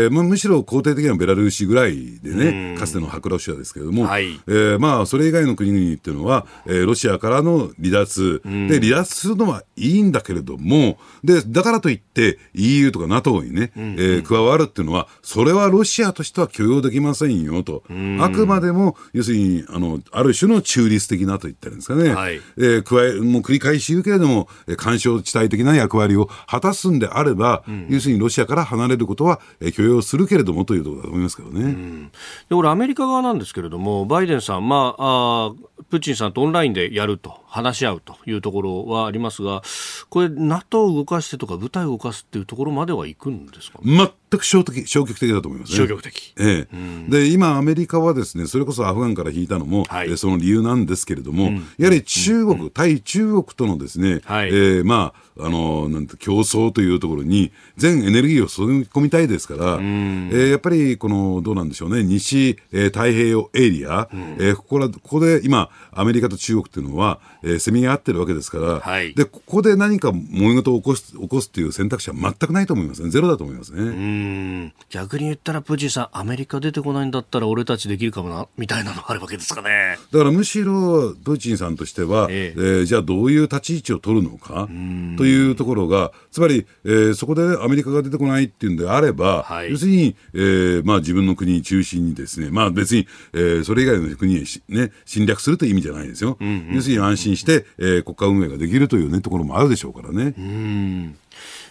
ーまあ、むしろ肯定的にはベラルーシぐらいでね、かつての白ロシアですけれども、はい、えー、まあ、それ以外の国々っていうのは、えー、ロシアからの離脱、で離脱するのはいいんだけれども、でだからといって EU とか NATO にね、えー、加わるっていうのは、それはロシアとしては許容できませんよと、あくまでも要するにあのある種の中立的なと言ったらいいんですかね、はい、えー、加えもう繰り返し言うけれども、干渉地帯的な役割を果たすんであれば、うん、要するにロシアから離れることは、えー、許容するけれどもというところだと思いますけどね。うん、で俺アメリカ側なんですけれども、バイデンさん、まあ、あプーチンさんとオンラインでやると、話し合うというところはありますが、これ、NATO を動かしてとか、部隊を動かすっていうところまでは行くんですか、ね、全く消極消極的だと思いますね。消極的。ええ、うん、で、今、アメリカはですね、それこそアフガンから引いたのも、はい、その理由なんですけれども、うん、やはり中国、うん、対中国とのですね、はい、えー、まあ、あの、なんて、競争というところに、全エネルギーを注ぎ込みたいですから、えー、やっぱり、この、どうなんでしょうね、西、えー、太平洋エリア、うん、えー、ここら、ここで今、アメリカと中国っていうのは、えー、せめぎ合ってるわけですから、はい、で、ここで何か物事を起こす、起こすっていう選択肢は全くないと思いますね。ゼロだと思いますね。うん。逆に言ったら、プーチンさん、アメリカ出てこないんだったら、俺たちできるかもな、みたいなのがあるわけですかね。だからむしろ、プーチンさんとしては、えええー、じゃあどういう立ち位置を取るのか、というところが、つまり、えー、そこでアメリカが出てこないっていうんであれば、はい、要するに、えーまあ、自分の国中心にですね、まあ、別に、えー、それ以外の国に、ね、侵略するという意味じゃないですよ。うんうん、要するに安心して、えー、国家運営ができるという、ね、ところもあるでしょうからね。うん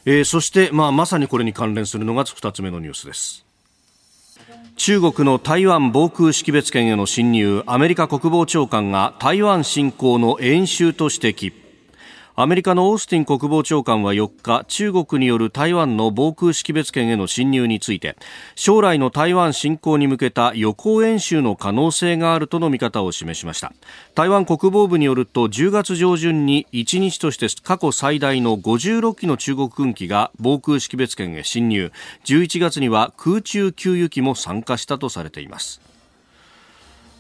えー、そして、まあ、まさにこれに関連するのが2つ目のニュースです。中国の台湾防空識別圏への侵入アメリカ国防長官が台湾侵攻の演習と指摘アメリカのオースティン国防長官は4日中国による台湾の防空識別圏への侵入について将来の台湾侵攻に向けた予行演習の可能性があるとの見方を示しました。台湾国防部によると10月上旬に1日として過去最大の56機の中国軍機が防空識別圏へ侵入。11月には空中給油機も参加したとされています。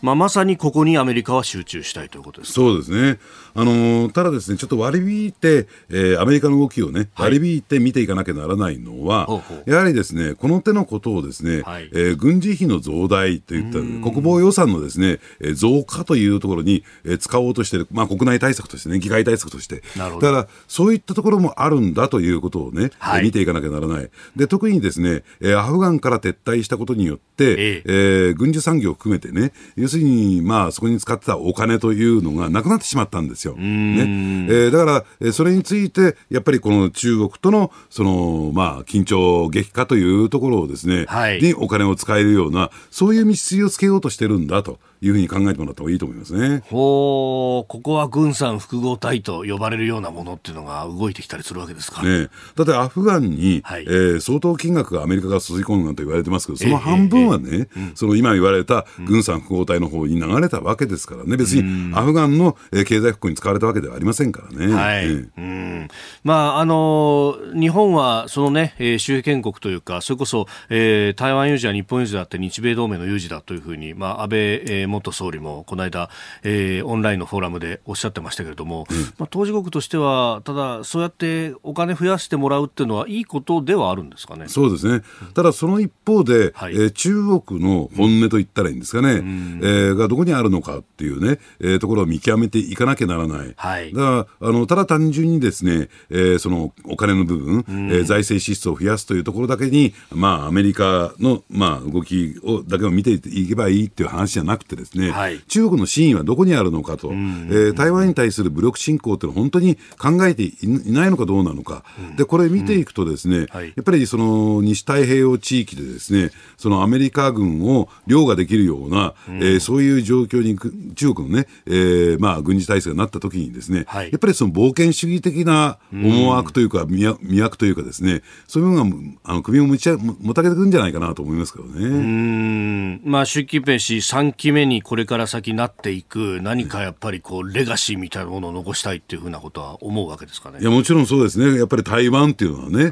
まあ、まさにここにアメリカは集中したいということですそうですね、あのー、ただ、ですねちょっと割り引いて、えー、アメリカの動きをね、割り引いて見ていかなきゃならないのは、はい、やはりですねこの手のことをですね、はい、えー、軍事費の増大といった国防予算のですね、えー、増加というところに、えー、使おうとしている、まあ、国内対策としてね、議会対策として、だからそういったところもあるんだということをね、はい、見ていかなきゃならない。で特にですね、えー、アフガンから撤退したことによって、えー、えー、軍需産業を含めてね、要するに、まあ、そこに使ってたお金というのがなくなってしまったんですよ。ねえー、だから、えー、それについて、やっぱりこの中国との、その、まあ、緊張激化というところをですね、はい、にお金を使えるような、そういう道筋をつけようとしてるんだと。いうふうに考えてもらった方がいいと思いますね。ほう、ここは軍産複合体と呼ばれるようなものっていうのが動いてきたりするわけですか。ね、だってアフガンに、はい、えー、相当金額がアメリカが注ぎ込むなんて言われてますけど、その半分はね、えーえー、その今言われた軍産複合体の方に流れたわけですからね、別にアフガンの経済復興に使われたわけではありませんからね。はい。うんまあ、あの日本はそのね、えー、周辺建国というか、それこそ、えー、台湾有事は日本有事だって日米同盟の有事だというふうに、まあ、安倍、えー、元総理もこの間、えー、オンラインのフォーラムでおっしゃってましたけれども、うん、まあ、当事国としては、ただ、そうやってお金増やしてもらうっていうのは、いいことではあるんですかね？そうですね、ただその一方で、はい、えー、中国の本音と言ったらいいんですかね、うん、えー、がどこにあるのかっていうね、えー、ところを見極めていかなきゃならない、はい、だからあのただ単純にですね、えー、そのお金の部分、うん、えー、財政支出を増やすというところだけに、まあ、アメリカの、まあ、動きをだけを見ていけばいいっていう話じゃなくてですね、はい、中国の真意はどこにあるのかと、えー、台湾に対する武力侵攻っていうのは本当に考えていないのかどうなのか、でこれ見ていくとですね、はい、やっぱりその西太平洋地域でですねそのアメリカ軍を凌駕できるような、うん、えー、そういう状況に中国のね、えー、まあ軍事体制がなった時にですね、はい、やっぱりその冒険主義的な思惑というか、魅惑というかですねそういうのがあの首を持ちもたげてくるんじゃないかなと思いますけどね。うんまあ習近平氏3期目にこれから先なっていく何かやっぱりこうレガシーみたいなものを残したいっていうふうなことは思うわけですかね。いやもちろんそうですね。やっぱり台湾っていうのはね、え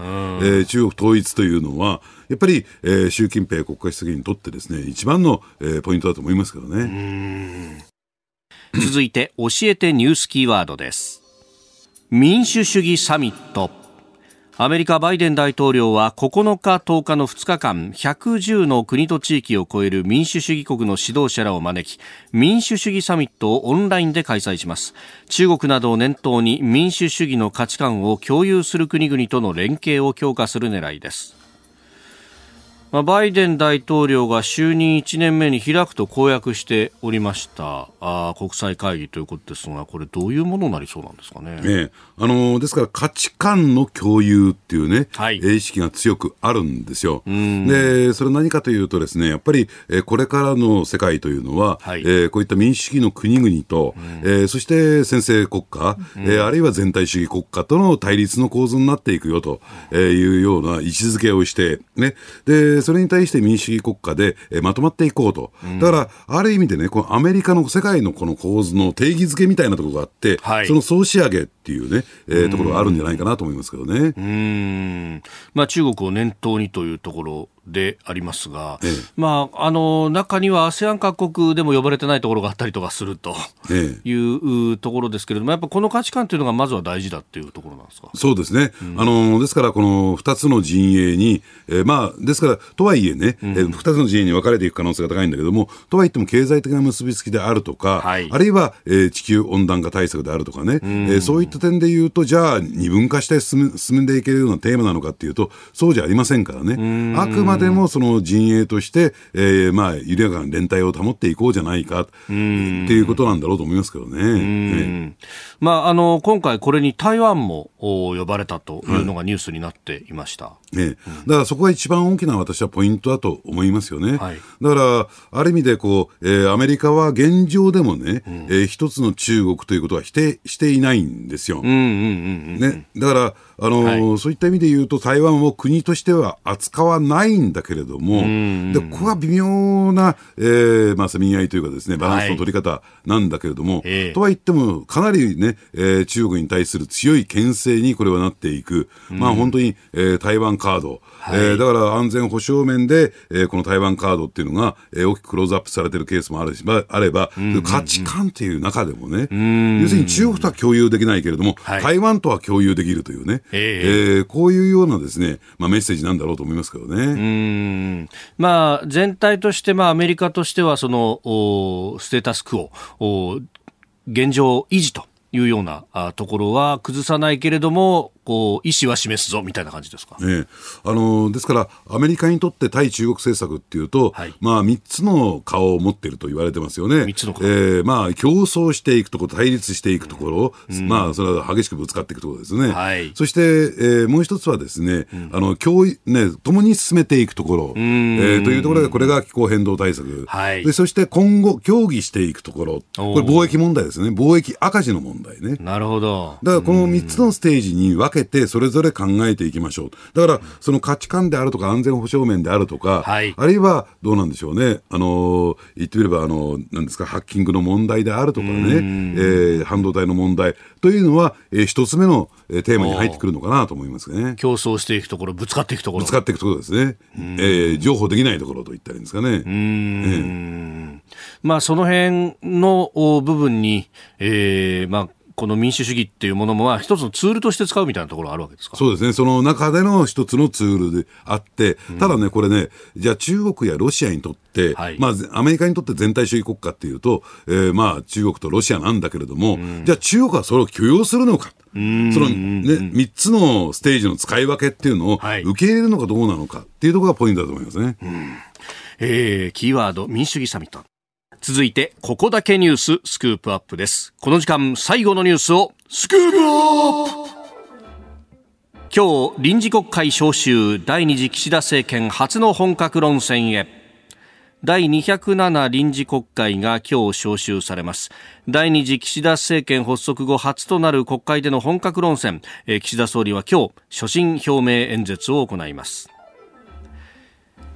ー、中国統一というのはやっぱり、えー、習近平国家主席にとってですね一番の、えー、ポイントだと思いますけどね。続いて教えてニュースキーワードです。民主主義サミット。アメリカバイデン大統領は9日10日の2日間110の国と地域を超える民主主義国の指導者らを招き民主主義サミットをオンラインで開催します。中国などを念頭に民主主義の価値観を共有する国々との連携を強化する狙いです。まあ、バイデン大統領が就任1年目に開くと公約しておりました。あ国際会議ということですが、これ、どういうものになりそうなんですかね？ねあのですから価値観の共有っていうね、はい、意識が強くあるんですよ。で、それ何かというとですね、やっぱり、えー、これからの世界というのは、はい、えー、こういった民主主義の国々と、えー、そして先制国家、えー、あるいは全体主義国家との対立の構図になっていくよというような位置づけをして、ね、でそれに対して民主主義国家で、えまとまっていこうと。だから、ある意味でね、このアメリカの世界のこの構図の定義づけみたいなところがあって、はい、その総仕上げっていうね、えー、ところがあるんじゃないかなと思いますけどね。うん。まあ、中国を念頭にというところでありますが、ええ、まあ、あの中には ASEAN 各国でも呼ばれてないところがあったりとかするというところですけれども、やっぱこの価値観というのがまずは大事だっていうところなんですか？そうですね、うん、あのですから、この2つの陣営に、えー、まあ、ですから、とはいえね、うん、えー、2つの陣営に分かれていく可能性が高いんだけども、とはいっても経済的な結びつきであるとか、はい、あるいは、えー、地球温暖化対策であるとかね、うん、えー、そういった点で言うと、じゃあ、二分化して進んでいけるようなテーマなのかっていうと、そうじゃありませんからね。あくまでもその陣営として、えー、まあ、緩やかな連帯を保っていこうじゃないかっていうことなんだろうと思いますけどね。ねまあ、あの今回、これに台湾も呼ばれたというのがニュースになっていました、ね、だからそこが一番大きな私はポイントだと思いますよね。はい、だから、ある意味でこう、えー、アメリカは現状でもね、うん、えー、一つの中国ということは否定していないんですよ。ね、だからあの、はい、そういった意味で言うと、台湾を国としては扱わないんだけれども、でここは微妙な、えーまあ、せめぎ合いというかですね、バランスの取り方なんだけれども、はい、とは言っても、かなりね、えー、中国に対する強い牽制にこれはなっていく、まあ本当に、えー、台湾カード、はい、えー、だから安全保障面で、えー、この台湾カードっていうのが、えー、大きくクローズアップされてるケースもあるし、まあ、あれば、価値観っていう中でもね、要するに中国とは共有できないけれども、はい、台湾とは共有できるというね、えー、えー、こういうようなですね、まあ、メッセージなんだろうと思いますけどね。うん。まあ、全体として、まあ、アメリカとしてはそのおステータスクオ現状維持というようなところは崩さないけれども、こう意思は示すぞみたいな感じですか、ね、あのですから、アメリカにとって対中国政策っていうと、はい、まあ、3つの顔を持っていると言われてますよね、3つの顔、えーまあ、競争していくところ、対立していくところ、うん、まあ、それは激しくぶつかっていくところですね、はい、そして、えー、もう一つはですね、うん、あの共ね、共に進めていくところ、えー、というところで、これが気候変動対策、はい、でそして今後、協議していくところ、これ、貿易問題ですね、貿易赤字の問題ね。なるほどだからこの3つのステージに分けて、それぞれ考えていきましょう。だから、その価値観であるとか、安全保障面であるとか、はい、あるいはどうなんでしょうね、あの言ってみれば、あのなんですか、ハッキングの問題であるとかね、えー、半導体の問題というのは、えー、一つ目のテーマに入ってくるのかなと思いますね。競争していくところ、ぶつかっていくところ。ぶつかっていくところですね。えー、情報できないところと言ったらいいんですかね。うん、えー、まあ、その辺の部分に、えー、まあ、この民主主義っていうものも一つのツールとして使うみたいなところがあるわけですか？そうですね、その中での一つのツールであって、ただね、これね、じゃあ中国やロシアにとって、はい、まあ、アメリカにとって全体主義国家っていうと、えー、まあ中国とロシアなんだけれども、じゃあ中国はそれを許容するのか？そのね、三つのステージの使い分けっていうのを受け入れるのかどうなのかっていうところがポイントだと思いますね。えー、キーワード民主主義サミット。続いて、ここだけニューススクープアップです。この時間、最後のニュースを、スクープアップ今日、臨時国会召集、第二次岸田政権初の本格論戦へ。第207臨時国会が今日召集されます第二次岸田政権発足後初となる国会での本格論戦岸田総理は今日所信表明演説を行います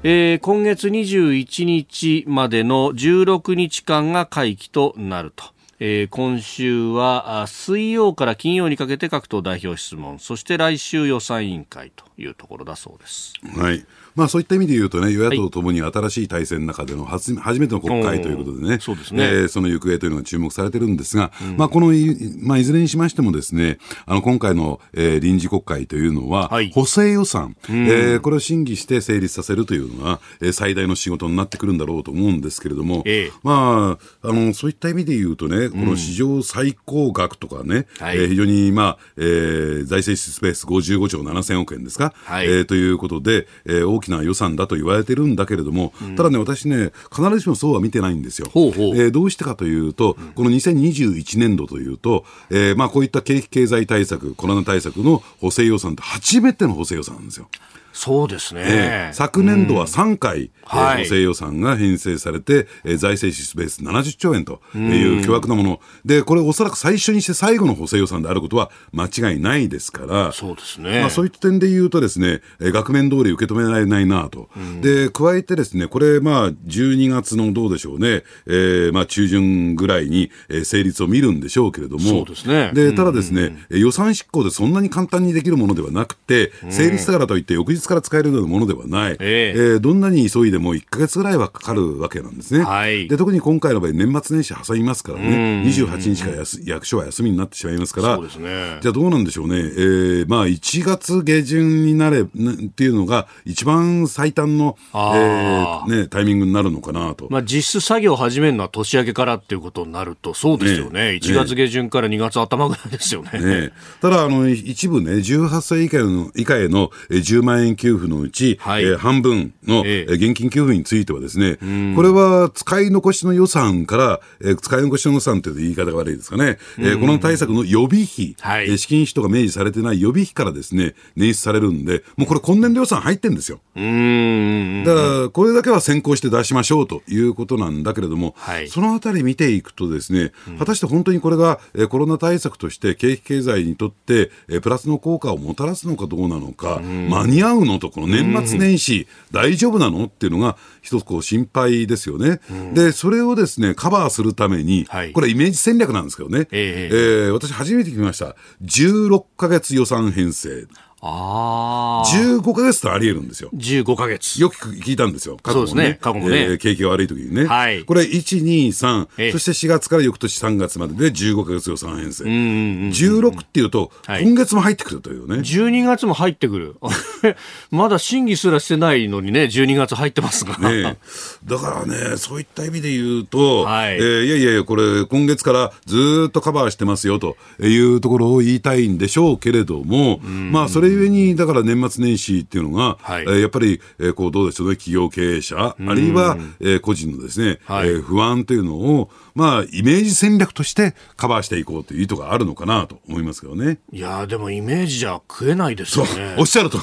えー、今月21日までの16日間が会期となると。えー、今週は水曜から金曜にかけて各党代表質問そして来週予算委員会というところだそうです。はいまあ、そういった意味で言うとね、与野党ともに新しい体制の中での初初めての国会ということでね、そね。えー、その行方というのが注目されてるんですが、うん、まあ、このい、まあ、いずれにしましてもですね、あの、今回の、えー、臨時国会というのは、はい、補正予算、うん、えー、これを審議して成立させるというのが、えー、最大の仕事になってくるんだろうと思うんですけれども、えー、まあ、あの、そういった意味で言うとね、この史上最高額とかね、うん、えー、非常に、まあ、えー、財政スペース55兆7000億円ですか、はい、えー、ということで、えー、大きな予算だと言われてるんだけれども、うん、ただね、私ね、必ずしもそうは見てないんですよ。ほうほうえー、どうしてかというと、この2021年度というと、えー、まあこういった景気経済対策、コロナ対策の補正予算って初めての補正予算なんですよ。そうですね、えー、昨年度は3回、補正予算が編成されて、えー、財政支出ベース70兆円という巨額なもの、で、これおそらく最初にして最後の補正予算であることは間違いないですから、そうですね。まあそういった点で言うとですね、えー、額面通り受け止められないなと。で、加えてですね、これまあ12月のどうでしょうね、えー、まあ中旬ぐらいに、えー、成立を見るんでしょうけれども、そうですね。で、ただですね、予算執行でそんなに簡単にできるものではなくて、成立したからといって翌日から使えるようなものではない、えー、えー、どんなに急いでも1か月ぐらいはかかるわけなんですね。はい、で特に今回の場合、年末年始挟みますからね、28日から役所は休みになってしまいますから、そうですね、じゃあどうなんでしょうね、えーまあ、1月下旬になれっていうのが、一番最短の、えーね、タイミングになるのかなと。まあ、実質作業を始めるのは年明けからっていうことになると、そうですよね、ね1月下旬から2月頭ぐらいですよね。ねただあの、一部ね、18歳以下の以下への10万円給付のうち、はい、えー、半分の、えー、現金給付についてはですね、これは使い残しの予算から、えー、使い残しの予算という言い方が悪いですかね、えー、この対策の予備費、はい、資金費とか明示されてない予備費からですね、捻出されるんで、もうこれ今年度予算入ってんですよ。うんだから、これだけは先行して出しましょうということなんだけれども、はい、そのあたり見ていくとですね、果たして本当にこれが、えー、コロナ対策として景気経済にとって、えー、プラスの効果をもたらすのかどうなのか、間に合うのと、この年末年始、大丈夫なの？っていうのが、一つこう心配ですよね、うん、でそれをですねカバーするために、はい、これ、イメージ戦略なんですけどね、えー、えー、私、初めて聞きました、16か月予算編成。ああ。15か月とあり得るんですよ。15か月。よく聞いたんですよ。過去もね。そうですね。過去もね。えー、景気が悪い時にね。はい。これ、1、2、3、えー、そして4月から翌年3月までで15か月予算編成。うんうんうん16っていうと、はい、今月も入ってくるというね。12月も入ってくる。まだ審議すらしてないのにね、12月入ってますが。ね。だからね、そういった意味で言うと、はい。えー、いやいやいや、これ、今月からずっとカバーしてますよというところを言いたいんでしょうけれども、まあ、それゆえに、だから年末年始っていうのが、はい、えー、やっぱり、えー、こう、どうでしょうね、企業経営者、あるいは、えー、個人のですね、はい、えー、不安というのを、まあ、イメージ戦略としてカバーしていこうという意図があるのかなと思いますけどね。いやでもイメージじゃ食えないですよね。おっしゃると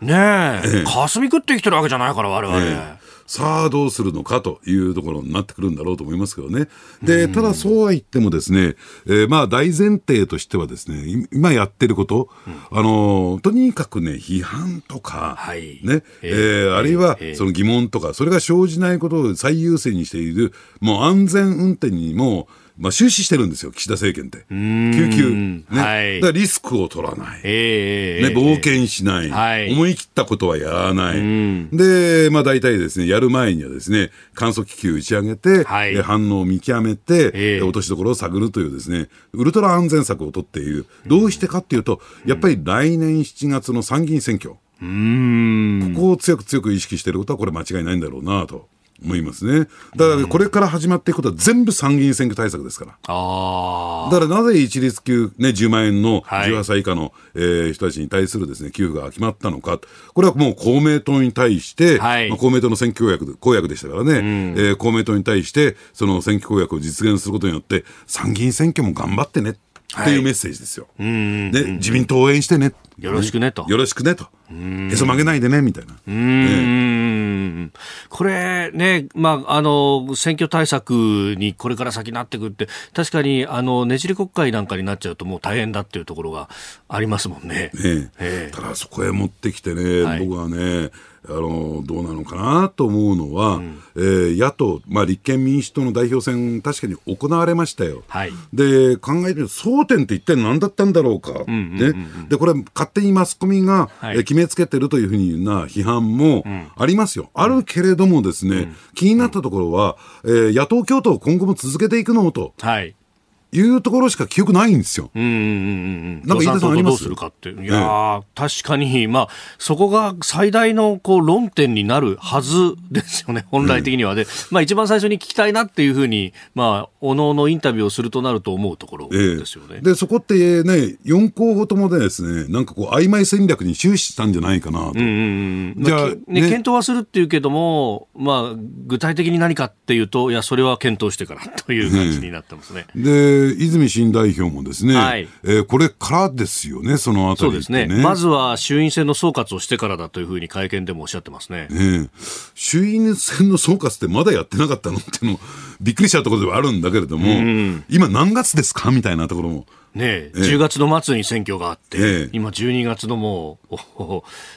ねえ、ええ、霞食ってきてるわけじゃないから、我々。ええ。さあどうするのかというところになってくるんだろうと思いますけどね。で、ただそうは言ってもですね、えー、まあ大前提としてはですね、今やってること、うん、あの、とにかくね、批判とか、はい、ね、えー、えー、あるいはその疑問とか、それが生じないことを最優先にしている、もう安全運転にも、まあ、終始してるんですよ、岸田政権って。救急。ね。はい、だからリスクを取らない。えー、ね、冒険しない、はい。思い切ったことはやらない。で、まあ、大体ですね、やる前にはですね、観測気球打ち上げて、はい、反応を見極めて、えー、落としどころを探るというですね、ウルトラ安全策を取っている。どうしてかっていうと、やっぱり来年7月の参議院選挙。うんここを強く強く意識していることは、これ間違いないんだろうなと。思いますね。だからこれから始まっていくことは全部参議院選挙対策ですから。あだからなぜ一律給、ね、10万円の18歳以下の、はい、えー、人たちに対するです、ね、給付が決まったのか。これはもう公明党に対して、はい、まあ、公明党の選挙公約公約でしたからね、うん、えー、公明党に対してその選挙公約を実現することによって、参議院選挙も頑張ってねっていうメッセージですよ。はい、ね、自民党応援してね。よろしくねと。よろしくねと。へそ曲げないでね、みたいな。うん、これね、まあ、あの、選挙対策にこれから先なってくって、確かに、あの、ねじり国会なんかになっちゃうともう大変だっていうところがありますもんね。ねええ、ただそこへ持ってきてね、はい、僕はね、あのどうなのかなと思うのは、うん、えー、野党、まあ、立憲民主党の代表選、確かに行われましたよ。はい、で考えてみると、争点って一体何だったんだろうか、ね、でこれ、勝手にマスコミが、はい、え決めつけてるというふうな批判もありますよ、うん、あるけれども、ですね、うん、気になったところは、えー、野党共闘を今後も続けていくのと。はいいうところしか記憶ないんですよ。うんうんうんうん。なんか飯田さんあります？どうするかって。いや、確かに、まあ、そこが最大のこう論点になるはずですよね、本来的には。で、まあ一番最初に聞きたいなっていうふうに、まあ、おのおのインタビューをするとなると思うところですよね。えで、そこってね、4候補ともですね、なんかこう、曖昧戦略に終始したんじゃないかなと。うんうんうん。じゃあ、ね、ね、検討はするっていうけども、まあ、具体的に何かっていうと、いや、それは検討してからという感じになってますね。で、泉新代表もですね、はい、えー、これからですよね、そのあたり、ね、そうですね。まずは衆院選の総括をしてからだというふうに会見でもおっしゃってますね。ね衆院選の総括ってまだやってなかったのっていうの、びっくりしたところではあるんだけれども、うん、今何月ですか？みたいなところも。ねえ、え10月の末に選挙があって、え今12月のもう、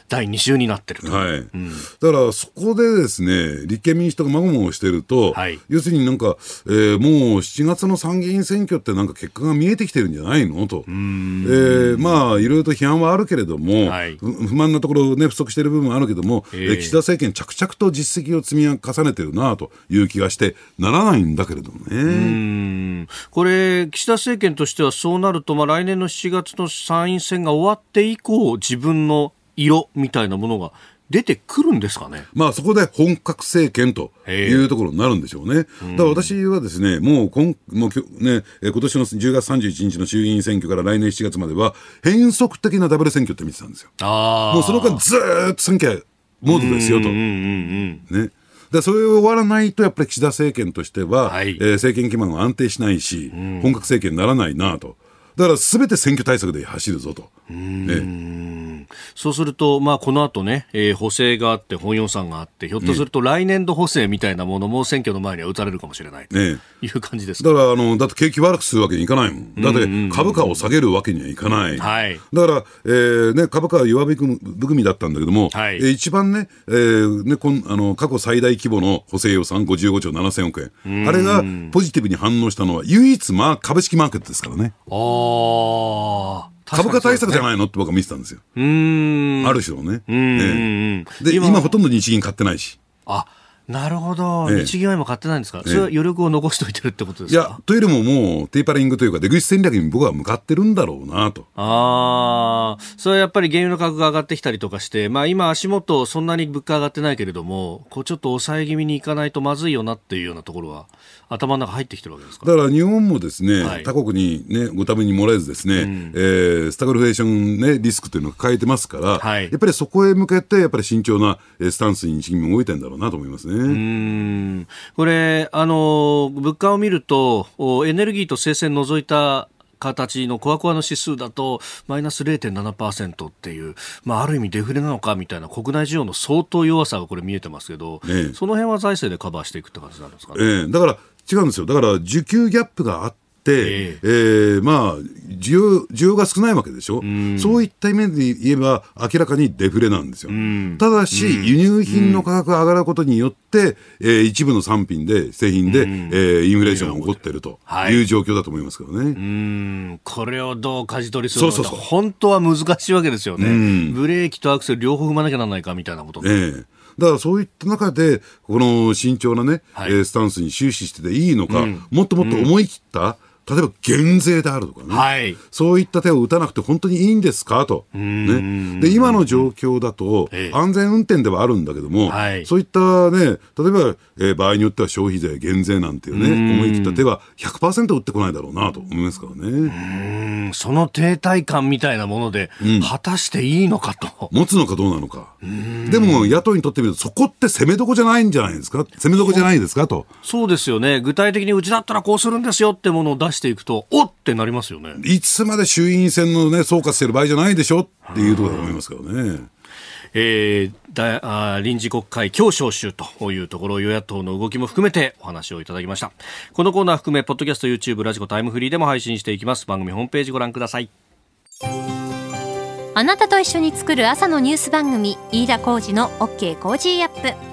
第2週になってると。はい。うん、だからそこでですね、立憲民主党がまごもごしてると、はい、要するになんか、えー、もう7月の参議院選挙ってなんか結果が見えてきてるんじゃないの？と。えー、まあ、いろいろと批判はあるけれども、はい、不満なところね、不足している部分はあるけども、えー、岸田政権着々と実績を積み重ねてるなという気がして、ならないんだけれどもね。これ、岸田政権としてはそうなると、まあ、来年の7月の参院選が終わって以降、自分の色みたいなものが出てくるんですかね。まあそこで本格政権というところになるんでしょうね。だから私はですね、もう今もうね、今年の10月31日の衆議院選挙から来年7月までは変則的なダブル選挙って見てたんですよ。もうその間ずっと選挙モードですよと。ね。でそれを終わらないと、やっぱり岸田政権としては、はい、えー、政権基盤は安定しないし、本格政権にならないなと。だからすべて選挙対策で走るぞと。ね、そうすると、まあ、この後ね、えー、補正があって、本予算があって、ひょっとすると来年度補正みたいなものも選挙の前には打たれるかもしれないという感じですか、だからあの、だって景気悪くするわけにいかないもん。だって株価を下げるわけにはいかない。はい、だから、えーね、株価は弱含みだったんだけども、はい、えー、一番ね、えー、ねこんあの過去最大規模の補正予算55兆7000億円。あれがポジティブに反応したのは唯一、まあ、株式マーケットですからね。ああ。株価対策じゃないの？って僕は見てたんですよ。ある種のね。ええ、で今ほとんど日銀買ってないし。あなるほど、ええ、日銀は今買ってないんですか、ええ、それは余力を残しておいてるってことですか？いや、というよりももう、テーパリングというか、出口戦略に僕は向かってるんだろうなと。ああ、それはやっぱり原油の価格が上がってきたりとかして、まあ今、足元、そんなに物価上がってないけれども、こうちょっと抑え気味にいかないとまずいよなっていうようなところは、頭の中入ってきてるわけですか？だから日本もですね、はい、他国にね、ご多分に漏れずですね、うん、えー、スタグフレーション、ね、リスクというのを抱えてますから、はい、やっぱりそこへ向けて、やっぱり慎重なスタンスに日銀も動いてるんだろうなと思いますね。これ、あの、物価を見ると、エネルギーと生鮮除いた形のコアコアの指数だとマイナス0.7%っていう、まあ、ある意味デフレなのかみたいな国内需要の相当弱さがこれ見えてますけど、ええ、その辺は財政でカバーしていくって感じなんですかね？ええ、だから違うんですよ。だから需給ギャップがあっ、えー、えー、まあ需要、需要が少ないわけでしょ、うん、そういった意味で言えば、明らかにデフレなんですよ。うん、ただし、輸入品の価格が上がることによって、えー、一部の産品で、製品で、うん、えー、インフレーションが起こっているとい。う状況だと思いますけどね。うん、これをどう舵取りするのか、本当は難しいわけですよね。ブレーキとアクセル両方踏まなきゃならないかみたいなこと。えーだからそういった中で、この慎重なね、はい、スタンスに終始してていいのか、うん、もっともっと思い切った、例えば減税であるとかね、はい、そういった手を打たなくて本当にいいんですか？と、ね、で今の状況だと、安全運転ではあるんだけども、はい、そういったね、例えば、えー、場合によっては消費税減税なんていうね、思い切った手は100%打ってこないだろうなと思いますからね。その停滞感みたいなもので、うん、果たしていいのかと。持つのかどうなのか。でも野党にとってみると、そこって攻めどこじゃないんじゃないですか、攻めどこじゃないですか？と。そうですよね、具体的にうちだったらこうするんですよってものを出していくと、おってなりますよね。いつまで衆院選のね、総括してる場合じゃないでしょっていうところだと思いますけどね。えーだあ臨時国会今日召集というところ与野党の動きも含めてお話をいただきました。このコーナー含めポッドキャスト YouTube ラジコタイムフリーでも配信していきます。番組ホームページご覧ください。あなたと一緒に作る朝のニュース番組飯田浩二の OK コージーアップ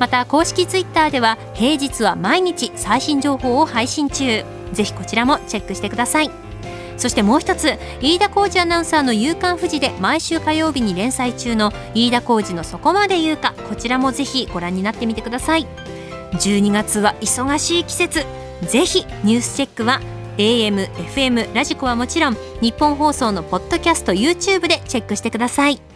また公式ツイッターでは平日は毎日最新情報を配信中。ぜひこちらもチェックしてください。そしてもう一つ飯田浩二アナウンサーの「夕刊富士」で毎週火曜日に連載中の飯田浩二の「そこまで言うか」こちらもぜひご覧になってみてください。12月は忙しい季節。ぜひニュースチェックは AM、FM、ラジコはもちろん日本放送のポッドキャスト YouTube でチェックしてください。